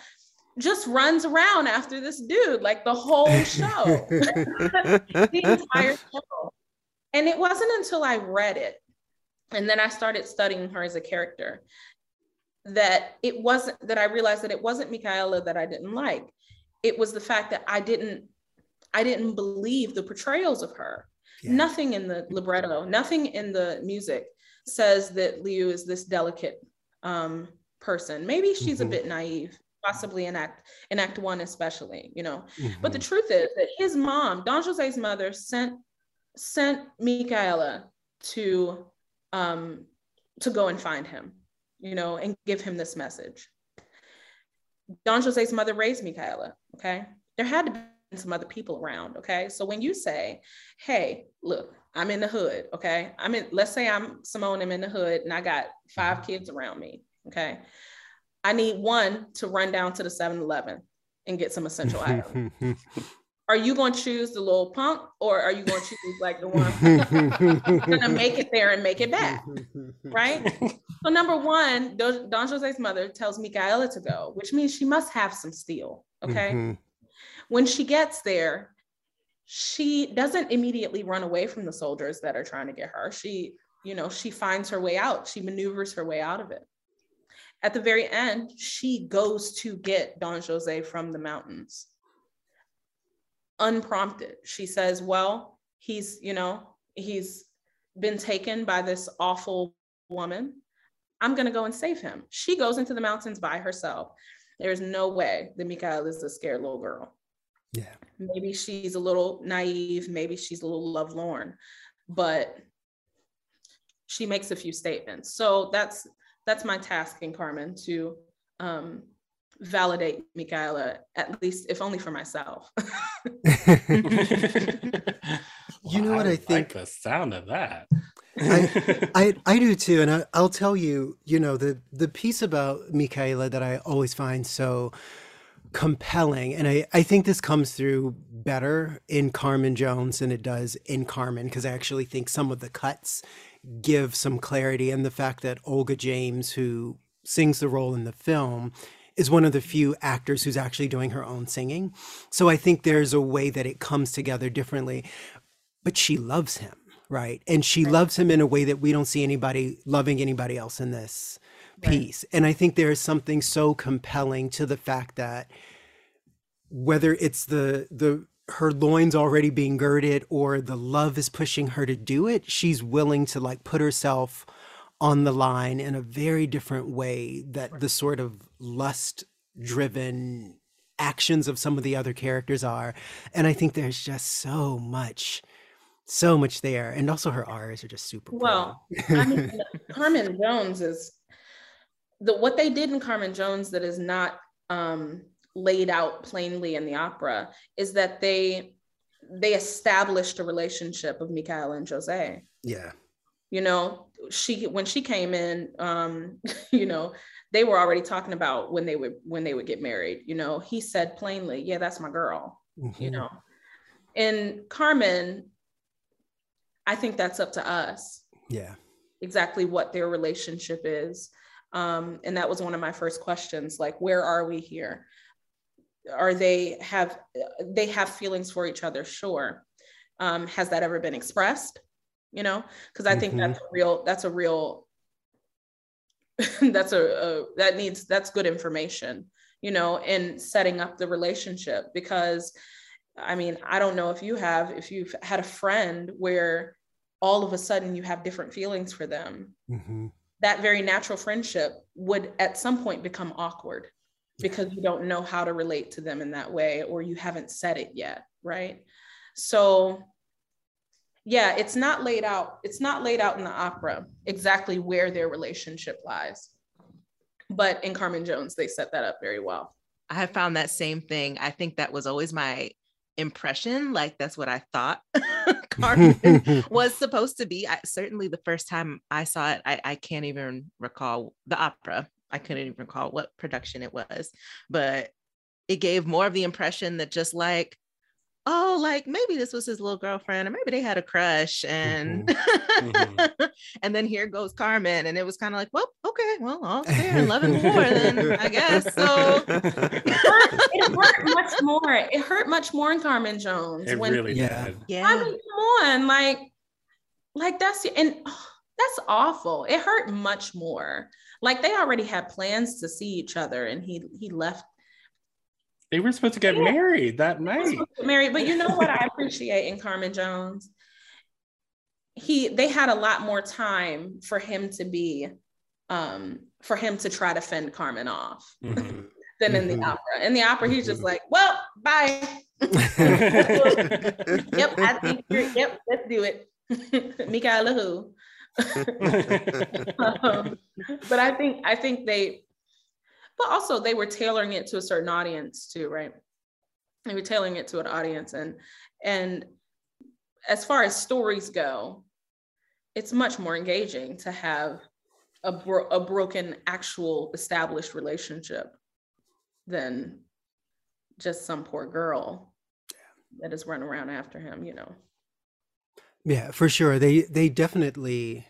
just runs around after this dude like the whole show. the entire show. And it wasn't until I read it and then I started studying her as a character that it wasn't that I realized that it wasn't Micaëla that I didn't like. It was the fact that I didn't I didn't believe the portrayals of her. Yeah. Nothing in the libretto, nothing in the music says that Liu is this delicate um, person. Maybe she's mm-hmm. a bit naive, possibly in act in act one especially, you know. Mm-hmm. But the truth is that his mom, Don Jose's mother, sent sent Micaëla to um, to go and find him you know, and give him this message. Don Jose's mother raised Micaëla, okay? There had to be some other people around, okay? So when you say, hey, look, I'm in the hood, okay? I'm in, let's say I'm Symone, I'm in the hood and I got five kids around me, okay? I need one to run down to the 7 Eleven and get some essential items. are you going to choose the little punk or are you going to choose like the one gonna make it there and make it back right? So number one don jose's mother tells Micaëla to go which means she must have some steel okay? Mm-hmm. when she gets there she doesn't immediately run away from the soldiers that are trying to get her. She you know she finds her way out. She maneuvers her way out of it at the very end she goes to get don jose from the mountains unprompted. She says, Well, he's, you know, he's been taken by this awful woman. I'm going to go and save him. She goes into the mountains by herself. There's no way that Micaëla is a scared little girl. Yeah. Maybe she's a little naive. Maybe she's a little lovelorn, but she makes a few statements. So that's that's my task in Carmen to um, validate Micaëla, at least if only for myself. you know what I, I think? Like the sound of that. I, I, I do too, and I, I'll tell you. You know the the piece about Micaëla that I always find so compelling, and I I think this comes through better in Carmen Jones than it does in Carmen because I actually think some of the cuts give some clarity, and the fact that Olga James, who sings the role in the film, is one of the few actors who's actually doing her own singing. So I think there's a way that it comes together differently. But she loves him, right? And she right. loves him in a way that we don't see anybody loving anybody else in this piece. Right. And I think there is something so compelling to the fact that whether it's the the her loins already being girded or the love is pushing her to do it, she's willing to like put herself on the line in a very different way that the sort of lust driven actions of some of the other characters are. And i think there's just so much so much there. And also her R's are just super well I mean, carmen jones is the what they did in carmen jones that is not um, laid out plainly in the opera is that they they established a relationship of micaëla and jose. Yeah. You know she when she came in um you know they were already talking about when they would when they would get married. You know he said plainly yeah that's my girl mm-hmm. you know. And carmen i think that's up to us yeah. exactly what their relationship is. Um and that was one of my first questions like where are we here are they have they have feelings for each other? Sure. Um has that ever been expressed? You know because i mm-hmm. think that's a real that's a real that's a, a that needs that's good information you know in setting up the relationship. Because i mean i don't know if you have if you've had a friend where all of a sudden you have different feelings for them. Mm-hmm. that very natural friendship would at some point become awkward because you don't know how to relate to them in that way or you haven't said it yet, right? So yeah, it's not laid out. It's not laid out in the opera exactly where their relationship lies. But in Carmen Jones, they set that up very well. I have found that same thing. I think that was always my impression. Like that's what I thought Carmen was supposed to be. I, certainly, the first time I saw it, I, I can't even recall the opera. I couldn't even recall what production it was, but it gave more of the impression that just like oh, like maybe this was his little girlfriend, or maybe they had a crush, and mm-hmm. Mm-hmm. and then here goes Carmen, and it was kind of like, well, okay, well, all fair and loving war, then I guess. So it, hurt, it hurt much more. It hurt much more in Carmen Jones. It when, really yeah. did. Yeah. I mean, come on, like, like that's and. Oh, that's awful. It hurt much more. Like they already had plans to see each other, and he he left they were supposed to get yeah. married that night. Married, but you know what I appreciate in Carmen Jones? He they had a lot more time for him to be um for him to try to fend Carmen off mm-hmm. than in the mm-hmm. opera. In the opera, he's just like, well, bye. yep, I think you're yep, let's do it. Micaëla who. Um, but I think I think they but also they were tailoring it to a certain audience too, right? They were tailoring it to an audience, and and as far as stories go, it's much more engaging to have a, bro- a broken actual established relationship than just some poor girl that is running around after him, you know. Yeah, for sure. They they definitely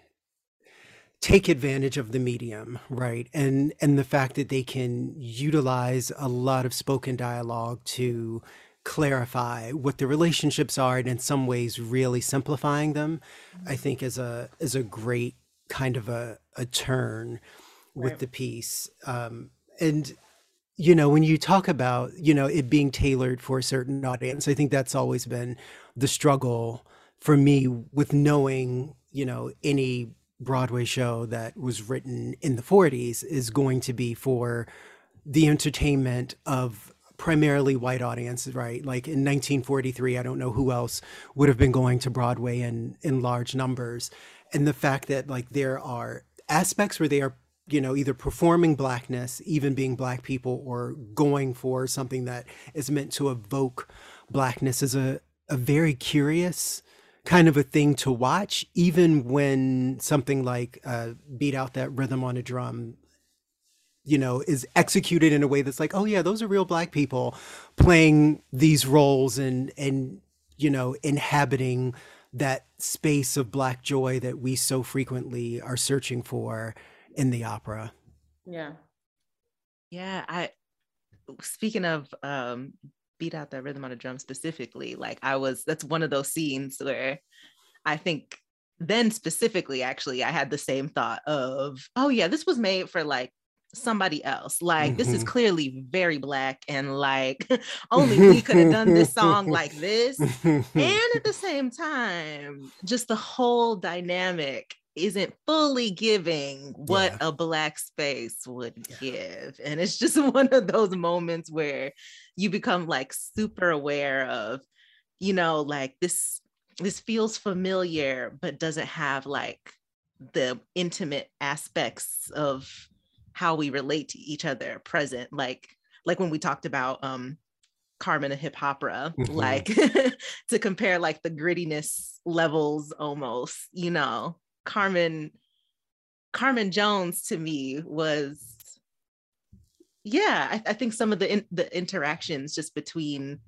take advantage of the medium right and and the fact that they can utilize a lot of spoken dialogue to clarify what the relationships are and in some ways really simplifying them i think is a is a great kind of a, a turn with right. the piece um, and you know when you talk about you know it being tailored for a certain audience i think that's always been the struggle for me with knowing you know any Broadway show that was written in the 40s is going to be for the entertainment of primarily white audiences, right? Like in 1943, I don't know who else would have been going to Broadway in in large numbers. And the fact that like there are aspects where they are, you know, either performing blackness, even being black people, or going for something that is meant to evoke blackness is a, a very curious kind of a thing to watch, even when something like uh, beat out that rhythm on a drum, you know, is executed in a way that's like, oh yeah, those are real black people playing these roles and and you know inhabiting that space of black joy that we so frequently are searching for in the opera. Yeah. Yeah, I speaking of um beat out that rhythm on a drum specifically. Like I was, that's one of those scenes where I think then specifically, actually, I had the same thought of, oh yeah, this was made for like somebody else. Like mm-hmm. this is mm-hmm. clearly very black and like only we could have done this song like this. and at the same time, just the whole dynamic isn't fully giving what yeah. a black space would give. And it's just one of those moments where you become like super aware of, you know, like this this feels familiar but doesn't have like the intimate aspects of how we relate to each other present like like when we talked about um Carmen a Hip Hopera, mm-hmm. like to compare like the grittiness levels almost, you know, Carmen Carmen Jones to me was yeah, I, I think some of the in, the interactions just between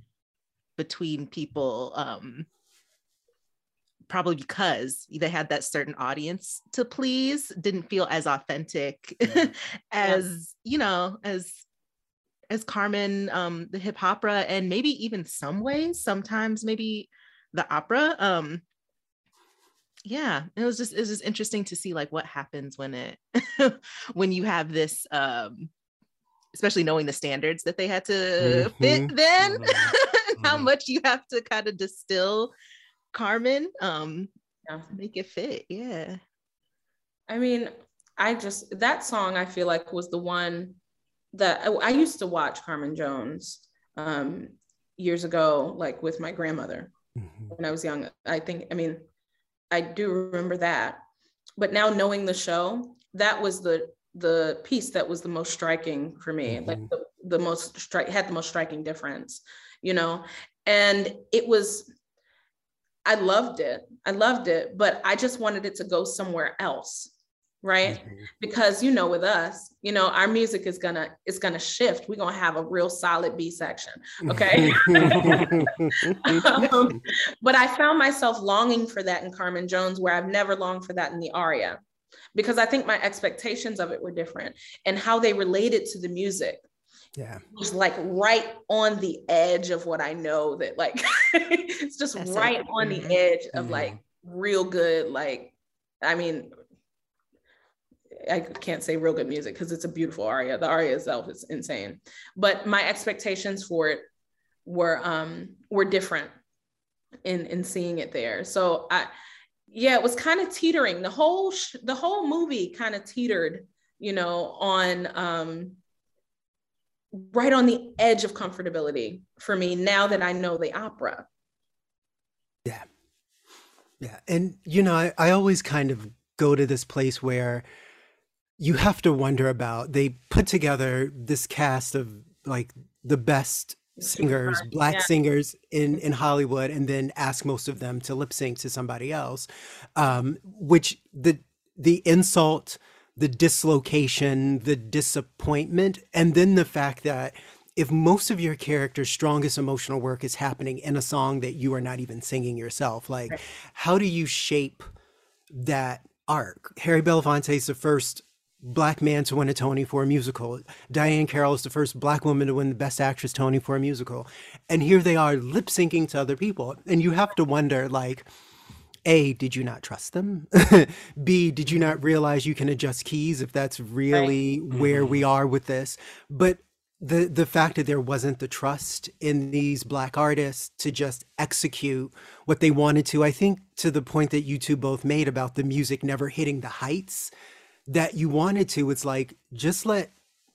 between people um probably because they had that certain audience to please didn't feel as authentic mm-hmm. as yeah. you know as as carmen um the Hip Hopera and maybe even some ways sometimes maybe the opera um yeah it was just it was just interesting to see like what happens when it when you have this um especially knowing the standards that they had to mm-hmm. fit then mm-hmm. how mm-hmm. much you have to kind of distill carmen um yeah. make it fit yeah i mean i just that song i feel like was the one that I, I used to watch Carmen Jones um, years ago, like with my grandmother mm-hmm. when I was young. I think, I mean, I do remember that. But now knowing the show, that was the the piece that was the most striking for me, mm-hmm. like the, the most stri- had the most striking difference, you know. And it was, I loved it. I loved it, but I just wanted it to go somewhere else right mm-hmm. because you know with us you know our music is gonna is gonna shift we're gonna have a real solid b section okay um, but i found myself longing for that in carmen jones where i've never longed for that in the aria because i think my expectations of it were different and how they related to the music yeah was like right on the edge of what i know that like it's just That's right it. on mm-hmm. the edge of mm-hmm. like real good like i mean I can't say real good music because it's a beautiful aria. The aria itself is insane, but my expectations for it were um were different in in seeing it there. So I yeah, it was kind of teetering. The whole sh- the whole movie kind of teetered, you know, on um right on the edge of comfortability for me now that I know the opera. Yeah. Yeah. And you know, I, I always kind of go to this place where you have to wonder about they put together this cast of like the best singers black yeah. singers in in hollywood and then ask most of them to lip sync to somebody else um which the the insult the dislocation the disappointment and then the fact that if most of your character's strongest emotional work is happening in a song that you are not even singing yourself like right. how do you shape that arc harry belafonte is the first black man to win a Tony for a musical. Diahann Carroll is the first black woman to win the Best Actress Tony for a musical. And here they are lip syncing to other people. And you have to wonder, like, A, did you not trust them? B, did you not realize you can adjust keys if that's really right. where we mm-hmm. are with this? But the the fact that there wasn't the trust in these black artists to just execute what they wanted to, I think to the point that you two both made about the music never hitting the heights that you wanted to. It's like, just let,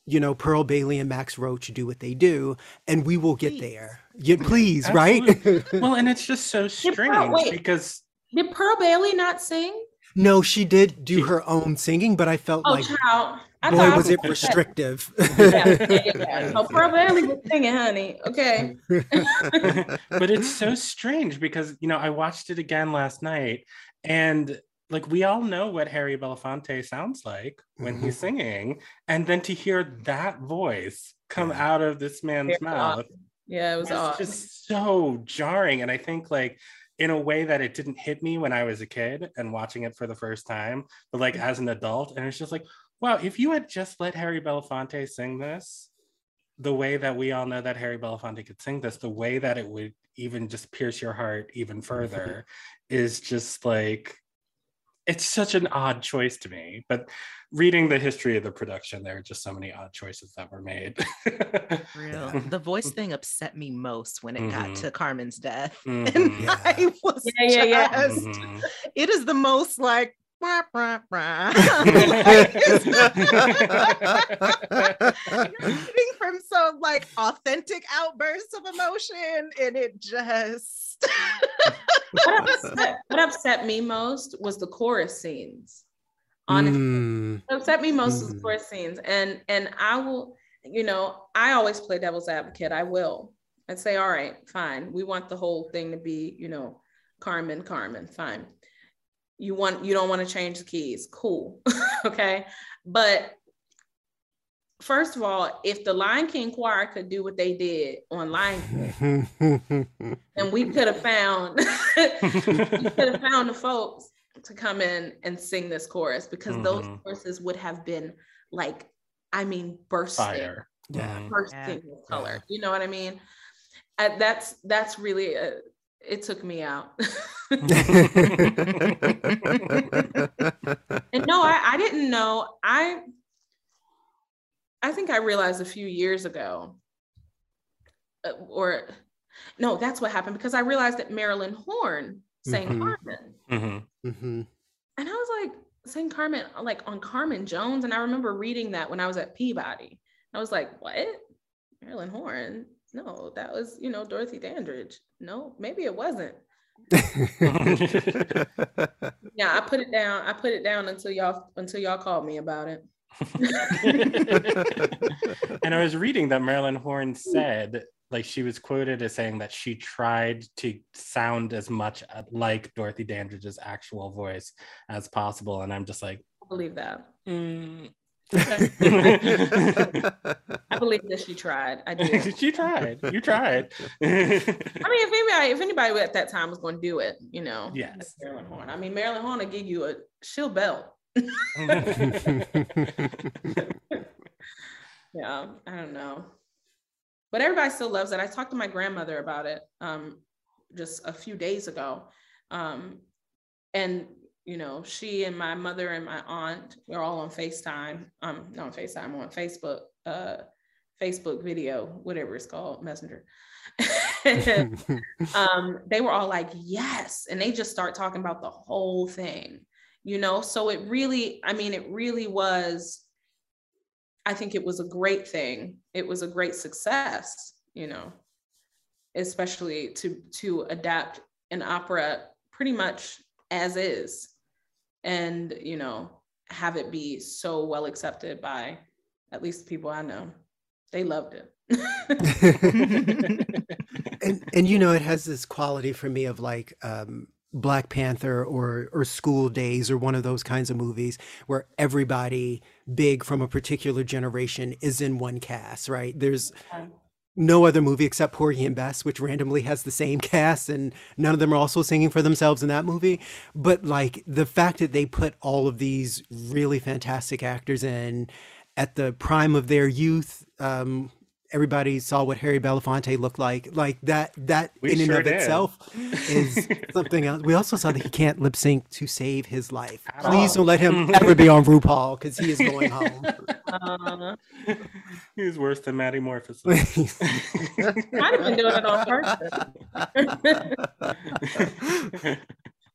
you know, Pearl Bailey and Max Roach do what they do, and we will get please. there. Yeah, please, right? well, and it's just so strange wait, because. Did Pearl Bailey not sing? No, she did do her own singing, but I felt oh, like child. I boy was it restrictive. yeah, yeah, yeah. Oh, Pearl Bailey was singing, honey. Okay. but it's so strange because you know I watched it again last night, and like we all know what Harry Belafonte sounds like when mm-hmm. he's singing, and then to hear that voice come yeah. out of this man's mouth, yeah, it was, was just so jarring. And I think like in a way that it didn't hit me when I was a kid and watching it for the first time, but like as an adult, and it's just like, wow, if you had just let Harry Belafonte sing this, the way that we all know that Harry Belafonte could sing this, the way that it would even just pierce your heart even further is just like it's such an odd choice to me. But reading the history of the production, there are just so many odd choices that were made. Real. The voice thing upset me most when it mm-hmm. got to Carmen's death. Mm-hmm. And yeah. I was yeah, yeah, just. Mm-hmm. it is the most like Rah, rah, rah. from some like authentic outbursts of emotion, and it just what, upset, what, upset, me most was the chorus scenes. Honestly, mm. what upset me most mm. was the mm. chorus scenes, and and I will, you know, I always play devil's advocate. I will. I'd say, all right, fine. We want the whole thing to be, you know, Carmen, Carmen, fine you want you don't want to change the keys cool okay but first of all if the lion king choir could do what they did on lion king and we could have found we could have found the folks to come in and sing this chorus because mm-hmm. those choruses would have been like i mean bursting Fire. yeah bursting yeah. with color yeah. you know what i mean uh, that's that's really a, it took me out. and no, I, I didn't know. I I think I realized a few years ago, uh, or no, that's what happened because I realized that Marilyn Horne sang mm-hmm. Carmen, mm-hmm. Mm-hmm. and I was like, sang Carmen like on Carmen Jones, and I remember reading that when I was at Peabody I was like, what? Marilyn Horne? No, that was, you know, Dorothy Dandridge. No, maybe it wasn't. yeah, I put it down. I put it down until y'all until y'all called me about it. and I was reading that Marilyn Horne said, like, she was quoted as saying that she tried to sound as much like Dorothy Dandridge's actual voice as possible. And I'm just like, I believe that. mm, I believe that she tried. I did. she tried. You tried. I mean, if anybody, if anybody at that time was going to do it, you know, yes, Marilyn Horne. I mean, Marilyn Horne will give you a she'll belt. yeah, I don't know, but everybody still loves it. I talked to my grandmother about it um, just a few days ago, um, and you know, she and my mother and my aunt, we're all on FaceTime. Um, not on FaceTime, I'm on Facebook, uh, Facebook video, whatever it's called, Messenger. um, they were all like, yes. And they just start talking about the whole thing, you know? So it really, I mean, it really was, I think it was a great thing. It was a great success, you know, especially to to adapt an opera pretty much as is and you know have it be so well accepted by at least the people i know they loved it and and you know it has this quality for me of like um Black Panther or or School Daze or one of those kinds of movies where everybody big from a particular generation is in one cast, right? There's no other movie except Porgy and Bess, which randomly has the same cast, and none of them are also singing for themselves in that movie. But like the fact that they put all of these really fantastic actors in at the prime of their youth, um, everybody saw what Harry Belafonte looked like. Like that, that we in sure and of did. itself is something else. We also saw that he can't lip sync to save his life. At Please all. don't let him ever be on RuPaul because he is going home. Uh, he's worse than Maddy Morphosis. I've been doing it on purpose.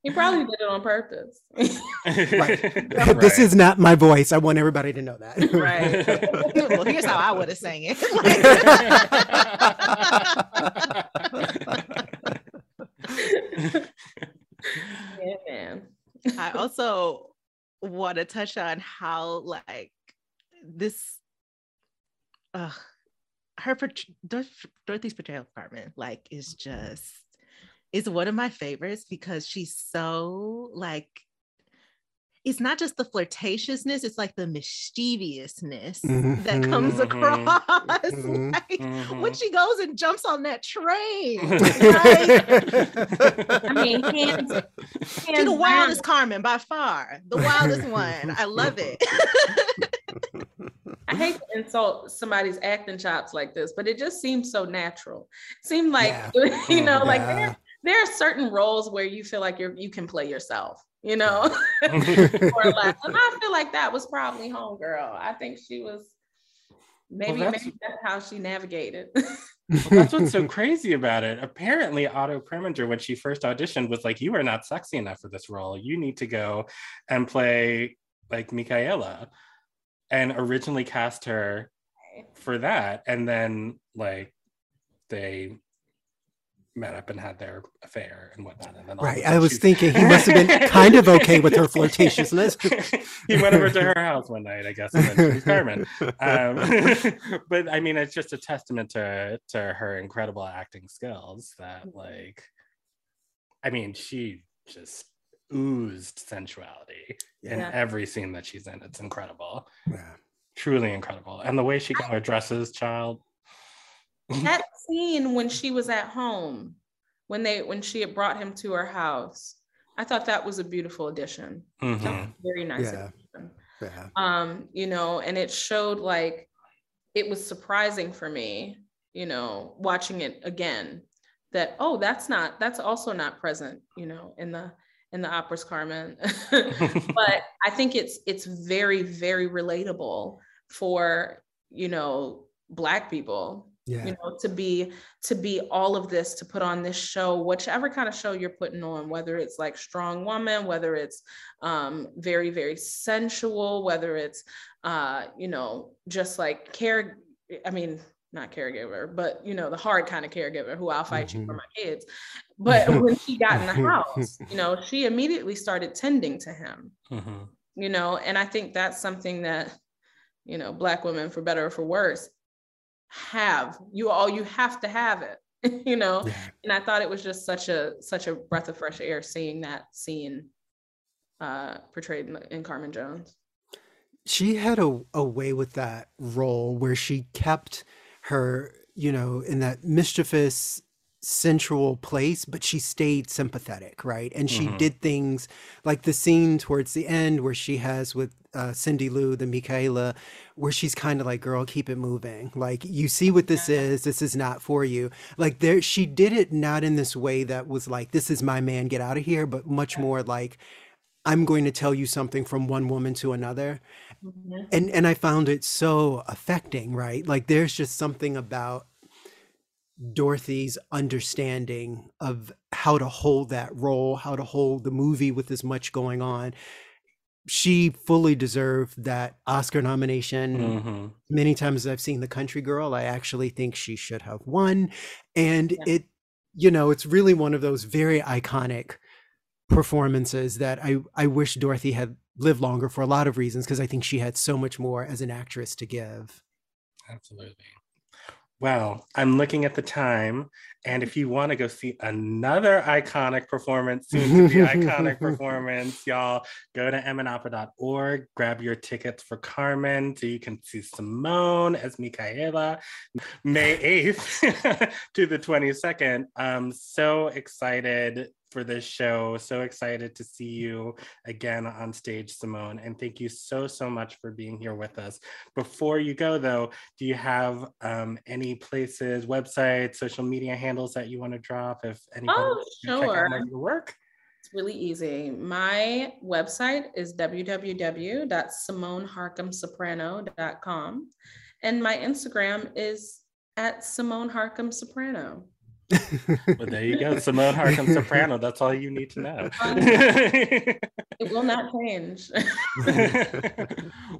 He probably did it on purpose. right. right. This is not my voice. I want everybody to know that. Right. well, here's how I would have sang it. yeah, man. I also want to touch on how like this uh her Dorothy's portrayal department like is just is one of my favorites because she's so like it's not just the flirtatiousness, it's like the mischievousness mm-hmm. that comes mm-hmm. across. Mm-hmm. like mm-hmm. when she goes and jumps on that train. I mean, hands, hands the wildest Carmen by far, the wildest one. I love it. I hate to insult somebody's acting chops like this, but it just seems so natural. It seemed like, yeah. you know, yeah. like there, there are certain roles where you feel like you're you can play yourself, you know, or less. And I feel like that was probably homegirl. I think she was maybe well, that's, maybe that's how she navigated. well, that's what's so crazy about it. Apparently, Otto Preminger, when she first auditioned, was like, "You are not sexy enough for this role. You need to go and play like Micaëla," and originally cast her for that, and then like they met up and had their affair and whatnot. And then right. I was thinking he must have been kind of okay with her flirtatiousness. he went over to her house one night, I guess, and then she was Carmen. Um, but I mean, it's just a testament to to her incredible acting skills that, like, I mean, she just oozed sensuality yeah. in every scene that she's in. It's incredible. Yeah. Truly incredible. And the way she got her dresses, child that scene when she was at home, when they when she had brought him to her house, I thought that was a beautiful addition. Mm-hmm. Very nice yeah. Yeah. Um, you know, and it showed like it was surprising for me, you know, watching it again, that oh, that's not that's also not present, you know, in the in the operas Carmen. but I think it's it's very, very relatable for, you know, black people yeah. you know to be to be all of this to put on this show whichever kind of show you're putting on whether it's like strong woman whether it's um, very very sensual whether it's uh, you know just like care I mean, not caregiver, but you know, the hard kind of caregiver who I'll fight mm-hmm. you for mm-hmm. my kids. But when she got in the house, you know, she immediately started tending to him. Mm-hmm. You know, and I think that's something that, you know, black women, for better or for worse, have. You all you have to have it, you know. Yeah. And I thought it was just such a such a breath of fresh air seeing that scene uh portrayed in, in Carmen Jones. She had a, a way with that role where she kept her, you know, in that mischievous sensual place, but she stayed sympathetic, right? And she mm-hmm. did things like the scene towards the end where she has with uh, Cindy Lou, the Micaëla, where she's kind of like, "Girl, keep it moving. Like you see what this is. This is not for you." Like there, she did it not in this way that was like, "This is my man. Get out of here," but much more like, "I'm going to tell you something from one woman to another." Mm-hmm. And and I found it so affecting, right? Like there's just something about Dorothy's understanding of how to hold that role, how to hold the movie with as much going on. She fully deserved that Oscar nomination. Mm-hmm. Many times I've seen The Country Girl, I actually think she should have won. And yeah. it, you know, it's really one of those very iconic performances that I, I wish Dorothy had lived longer for a lot of reasons because I think she had so much more as an actress to give. Absolutely. Well, I'm looking at the time, and if you want to go see another iconic performance, soon to be iconic performance, y'all go to mnopera.org, grab your tickets for Carmen so you can see Symone as Micaëla May 8th to the 22nd. I'm so excited for this show. So excited to see you again on stage, Symone. And thank you so, so much for being here with us. Before you go, though, do you have um, any places, websites, social media handles that you want to drop if anybody oh, sure. check out your work? It's really easy. My website is www.symoneharcumsoprano.com. And my Instagram is at Symone Harcum Soprano well, there you go. Symone Harcum soprano. That's all you need to know. it will not change.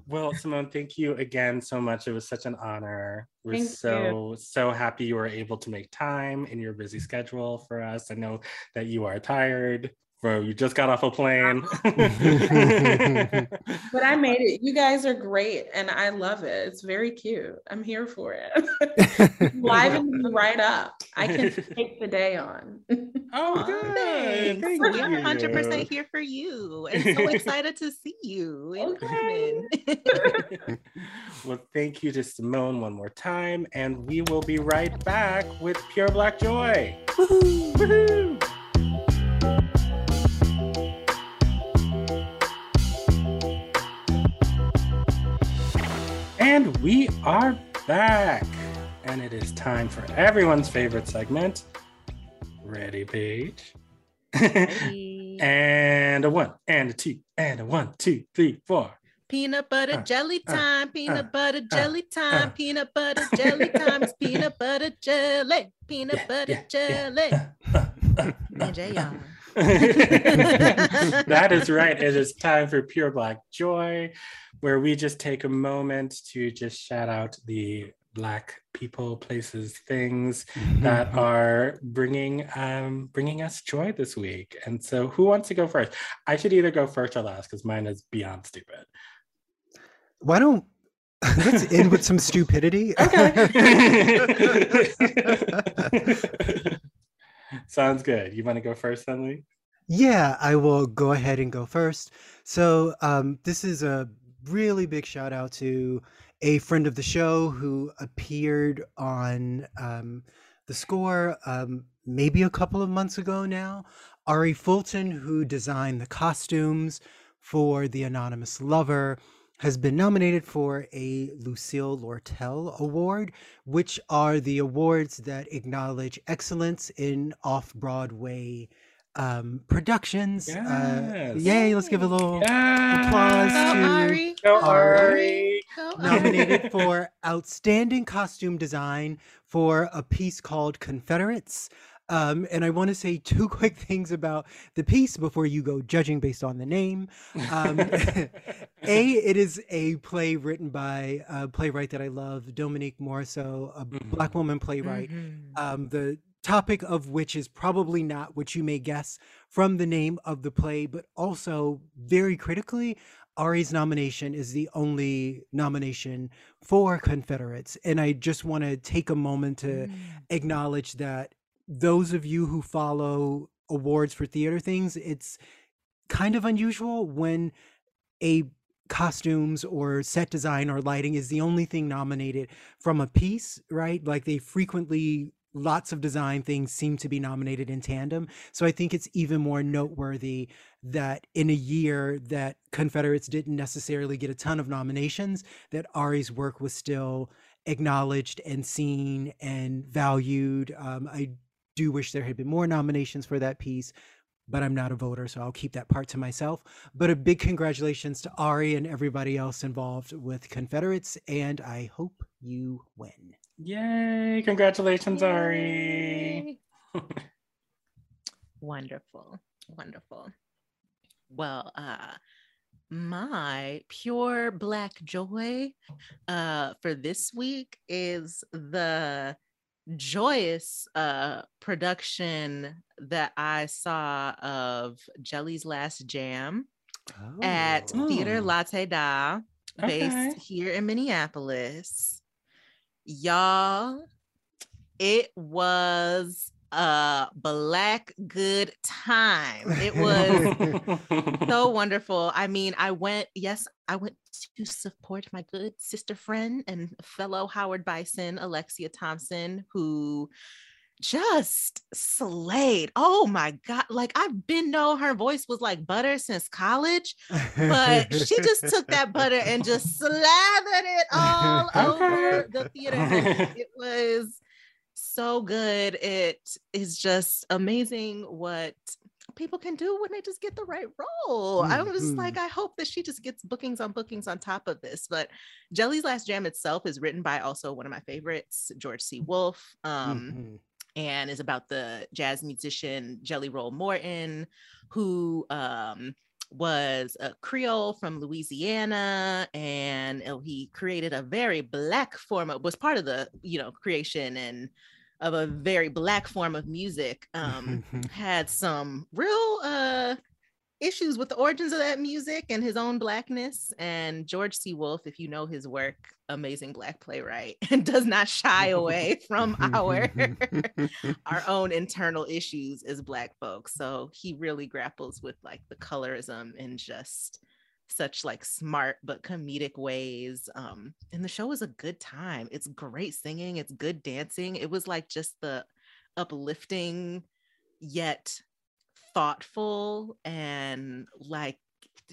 well, Symone, thank you again so much. It was such an honor. We're thank so, you. so happy you were able to make time in your busy schedule for us. I know that you are tired. Bro, you just got off a plane. but I made it. You guys are great and I love it. It's very cute. I'm here for it. Liven right up. I can take the day on. Oh, good. Thanks. We're 100% here for you and so excited to see you in okay. well, thank you to Symone one more time. And we will be right back with Pure Black Joy. Woo-hoo. Woo-hoo. And we are back. And it is time for everyone's favorite segment. Ready, Paige? and a one, and a two, and a one, two, three, four. Peanut butter uh, jelly uh, time, uh, peanut uh, butter jelly time, peanut butter jelly time. It's peanut butter jelly, peanut yeah, butter yeah, jelly. Yeah, that is right. It is time for Pure Black Joy, where we just take a moment to just shout out the Black people, places, things that are bringing um, bringing us joy this week. And so, who wants to go first? I should either go first or last because mine is beyond stupid. Why don't let's end with some stupidity? Okay. Sounds good. You want to go first, Emily? Yeah, I will go ahead and go first. So, um, this is a really big shout out to a friend of the show who appeared on um, the score um, maybe a couple of months ago now. Ari Fulton, who designed the costumes for The Anonymous Lover, has been nominated for a Lucille Lortel Award, which are the awards that acknowledge excellence in off Broadway um, productions. Uh, yes. Uh, yay, let's give a little yes. applause Go to Ari. Go Ari. Nominated for Outstanding Costume Design for a piece called Confederates. Um, and I want to say two quick things about the piece before you go judging based on the name. Um, a, it is a play written by a playwright that I love, Dominique Morisseau, a Mhm. black woman playwright. Mhm. Um, the topic of which is probably not what you may guess from the name of the play, but also very critically, Ari's nomination is the only nomination for Confederates. And I just want to take a moment to Mm. acknowledge that those of you who follow awards for theater things, it's kind of unusual when a costumes or set design or lighting is the only thing nominated from a piece, right? Like they frequently lots of design things seem to be nominated in tandem. So I think it's even more noteworthy that in a year that Confederates didn't necessarily get a ton of nominations, that Ari's work was still acknowledged and seen and valued. Um, I do wish there had been more nominations for that piece, but I'm not a voter, so I'll keep that part to myself. But a big congratulations to Ari and everybody else involved with Confederates, and I hope you win. Yay! Congratulations, Ari. Wonderful. Wonderful. Well, uh my pure black joy uh for this week is the joyous uh production that I saw of Jelly's Last Jam at Oh. Theater Oh. Latté Da, based Okay. here in Minneapolis. Y'all, it was a black good time. It was so wonderful. I mean, I went, yes, I went to support my good sister friend and fellow Howard Bison, Alexia Thompson, who just slayed. Oh my God. Like I've been know her voice was like butter since college, but she just took that butter and just slathered it all over the theater. It was so good. It is just amazing what people can do when they just get the right role. I was like, I hope that she just gets bookings on bookings on top of this. But Jelly's Last Jam itself is written by also one of my favorites, George C. Wolfe. Um, Mhm. And is about the jazz musician Jelly Roll Morton, who um, was a Creole from Louisiana, and uh, he created a very black form of was part of the you know creation and of a very black form of music. Um, had some real uh issues with the origins of that music and his own blackness and george c. Wolfe if you know his work amazing black playwright and does not shy away from our our own internal issues as black folks. So he really grapples with like the colorism and just such like smart but comedic ways um and the show was a good time. It's great singing it's good dancing. It was like just the uplifting yet thoughtful and like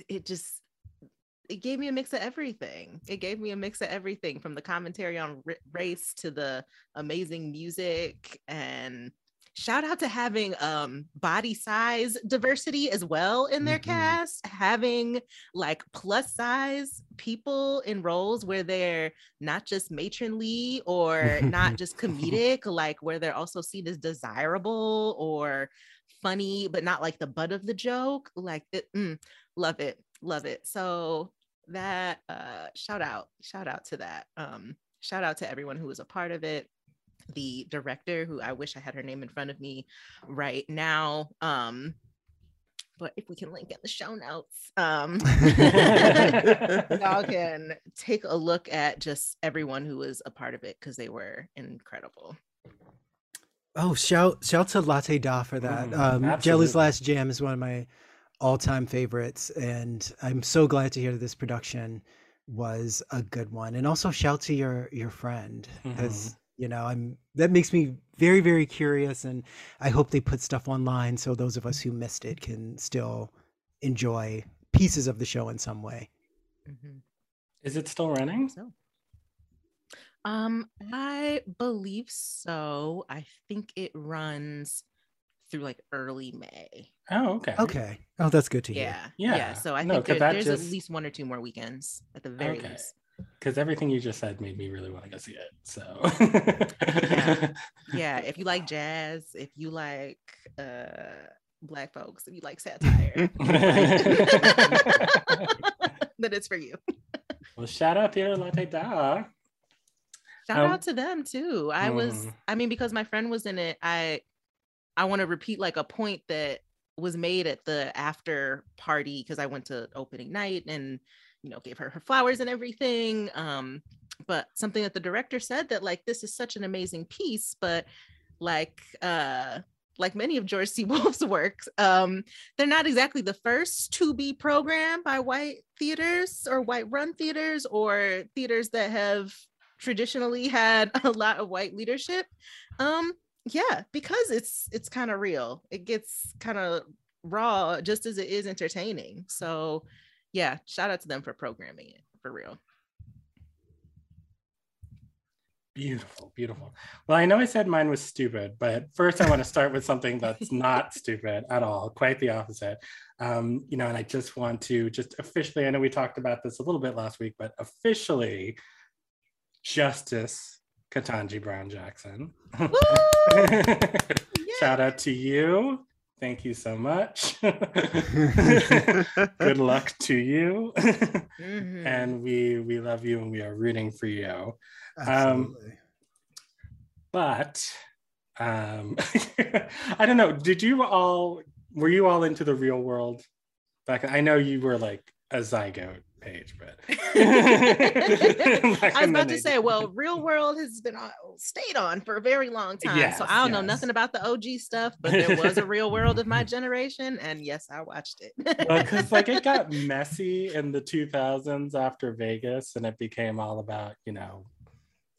it just it gave me a mix of everything it gave me a mix of everything from the commentary on r- race to the amazing music and shout out to having um body size diversity as well in their Mhm. cast having like plus size people in roles where they're not just matronly or not just comedic like where they're also seen as desirable or funny but not like the butt of the joke like it, mm, love it love it. So that uh shout out shout out to that. Um shout out to everyone who was a part of it. The director who i wish i had her name in front of me right now um but if we can link in the show notes um y'all can take a look at just everyone who was a part of it because they were incredible Oh, shout shout to Latté Da for that. Mm, um, Jelly's. Last Jam is one of my all-time favorites, and I'm so glad to hear that this production was a good one. And also shout to your your friend because you know I'm that makes me very very curious, and I hope they put stuff online so those of us who missed it can still enjoy pieces of the show in some way. Mhm. Is it still running? So, um, I believe so. I think it runs through like early May. Oh, okay. Okay. Oh, that's good to hear. Yeah, yeah. Yeah. So I No, think 'cause there- that there's just- at least one or two more weekends at the very Okay. least. because everything you just said made me really want to go see it. So yeah. yeah, if you like jazz, if you like uh black folks, if you like satire, then it's for you. Well, shout out Theater Latté Da. Shout um, out to them too. I mm. was, I mean, because my friend was in it, I I want to repeat like a point that was made at the after party because I went to opening night and you know gave her her flowers and everything. Um, but something that the director said that like this is such an amazing piece, but like uh like many of George C. Wolfe's works, um, they're not exactly the first to be programmed by white theaters or white run theaters or theaters that have traditionally had a lot of white leadership. Um, yeah, because it's it's kind of real. It gets kind of raw just as it is entertaining. So yeah, shout out to them for programming it for real. Beautiful, beautiful. Well, I know I said mine was stupid, but first I want to start with something that's not stupid at all, quite the opposite. Um, you know, and I just want to just officially, I know we talked about this a little bit last week, but officially, Justice Ketanji Brown Jackson. Shout out to you. Thank you so much. Good luck to you. Mm-hmm. and we we love you and we are rooting for you. Um, but um, I don't know. Did you all were you all into the real world back? I know you were like a zygote Paige, but I was about to say, well, real world has been on, stayed on for a very long time. Yes, so I don't yes. know nothing about the OG stuff, but there was a real world of my generation, and yes, I watched it. Because like it got messy in the 2000s after Vegas, and it became all about you know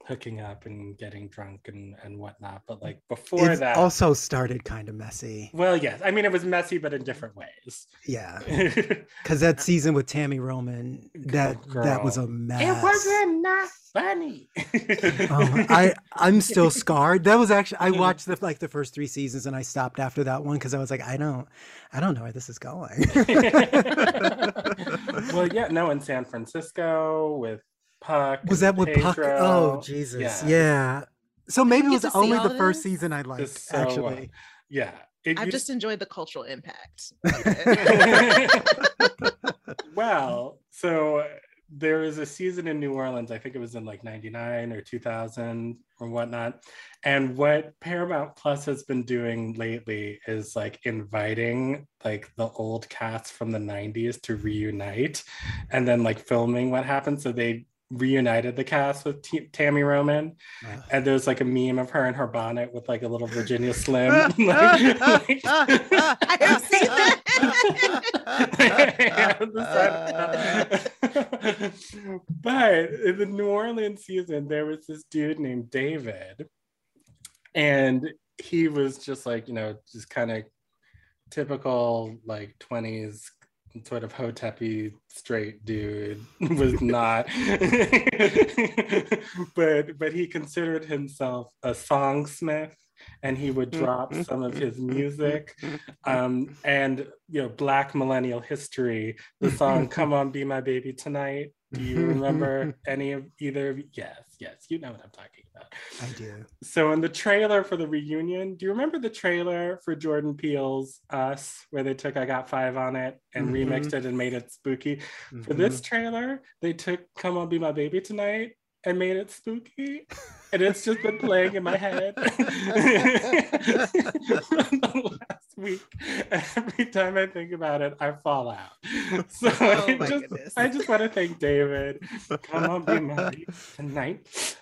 hooking up and getting drunk and, and whatnot. But like before it that also started kind of messy. Well, yes. I mean it was messy, but in different ways. Yeah. Cause that season with Tami Roman, that oh, that was a mess. It wasn't not funny. um, I I'm still scarred. That was actually I watched the like the first three seasons and I stopped after that one because I was like, I don't I don't know where this is going. well, yeah, no, in San Francisco with Puck. Was that with Puck? Oh Jesus, yeah. yeah. So maybe it was only the first season I liked. So, actually, uh, yeah. It, I've just enjoyed the cultural impact. well, so there was a season in New Orleans. I think it was in like '99 or 2000 or whatnot. And what Paramount Plus has been doing lately is like inviting like the old cast from the 90s to reunite and then like filming what happened. So they reunited the cast with T- Tami Roman, uh. and there's like a meme of her in her bonnet with like a little Virginia Slim. like, like, I have seen that. but in the New Orleans season, there was this dude named David, and he was just like you know just kind of typical like 20s sort of hotepi straight dude was not. But but he considered himself a songsmith and he would drop mm-hmm. some of mm-hmm. his music. Mm-hmm. Um, and you know black millennial history the song come on be my baby tonight. Do you remember any of either of yes yes you know what i'm talking i do so in the trailer for the reunion do you remember the trailer for jordan peele's us where they took i got five on it and mm-hmm. remixed it and made it spooky mm-hmm. for this trailer they took come on be my baby tonight and made it spooky. And it's just been playing in my head the last week. Every time I think about it, I fall out. So oh I, just, I just want to thank David. Come on, be my baby tonight.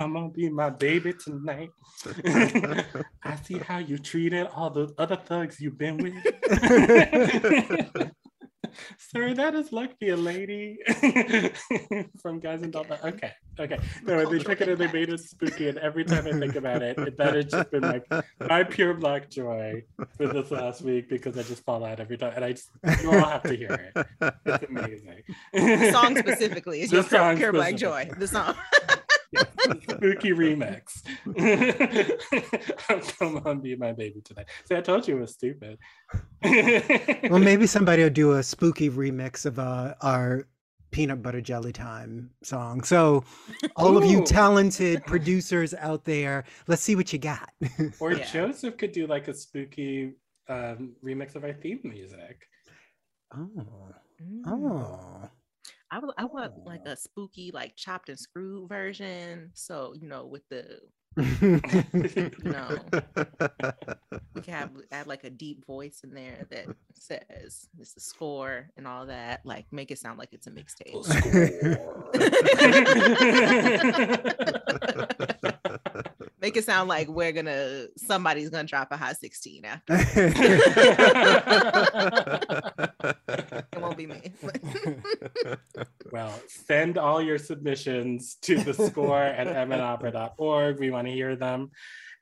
Come on, be my baby tonight. I see how you treated all the other thugs you've been with. Sir, that is luck lucky a lady from Guys and Dolls. Okay, okay. No, they took it and they made it spooky, and every time I think about it, that has just been like my pure black joy for this last week because I just fall out every time, and I just you all have to hear it. It's amazing. The song specifically is the your pure black joy. The song. Spooky remix. Come on, be my baby tonight. See, I told you it was stupid. well, maybe somebody will do a spooky remix of uh, our peanut butter jelly time song. So, all of you talented producers out there, let's see what you got. Or Yeah. Joseph could do like a spooky um, remix of our theme music. oh, Mm. oh. I would I want like Oh. a spooky like chopped and screwed version. So you know with the you know we can have add like a deep voice in there that says this is score and all that. Like make it sound like it's a mixtape. Make it sound like we're gonna somebody's gonna drop a hot 16 after. It won't be me. Well, send all your submissions to the score at mnopera.org. We want to hear them.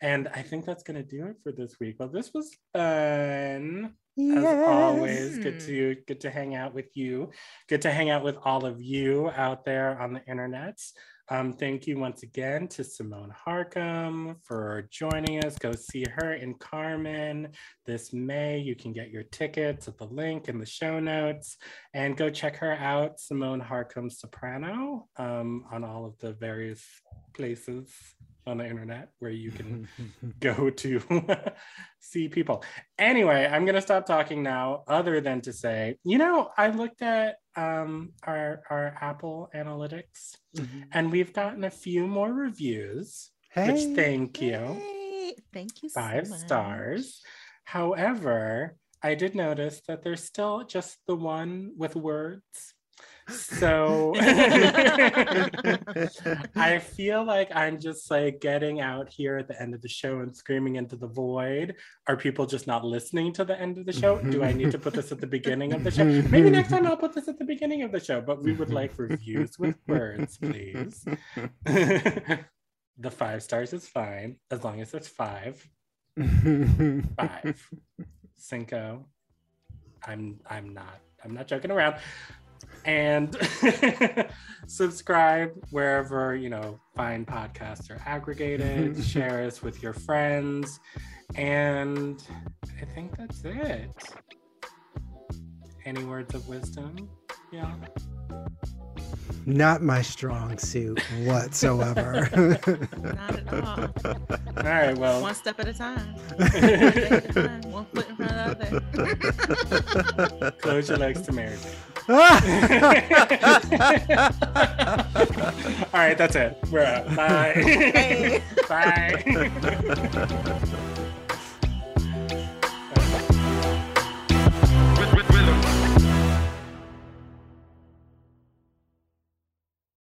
And I think that's going to do it for this week. Well, this was fun. As always, good to good to hang out with you. Good to hang out with all of you out there on the internet. Um, thank you once again to Symone Harcum for joining us. Go see her in Carmen this May. You can get your tickets at the link in the show notes and go check her out, Symone Harcum Soprano, um, on all of the various places on the internet where you can go to see people. Anyway, I'm going to stop talking now, other than to say, you know, I looked at um, our, our Apple Analytics and we've gotten a few more reviews, Hey. which thank you. Thank you. so five much. stars. However, I did notice that there's still just the one with words. So I feel like I'm just like getting out here at the end of the show and screaming into the void. Are people just not listening to the end of the show? Do I need to put this at the beginning of the show? Maybe next time I'll put this at the beginning of the show, but we would like reviews with words, please. the five stars is fine as long as it's five. Five. Cinco. I'm I'm not I'm not joking around. And subscribe wherever you know fine podcasts are aggregated. Share us with your friends, and I think that's it. Any words of wisdom? Yeah. Not my strong suit whatsoever. Not at all. All right. Well. One step at a time. One at a time. One foot in front of the other. Close your legs to Mary Jane. All right, that's it. We're out. Bye. Hey. Bye.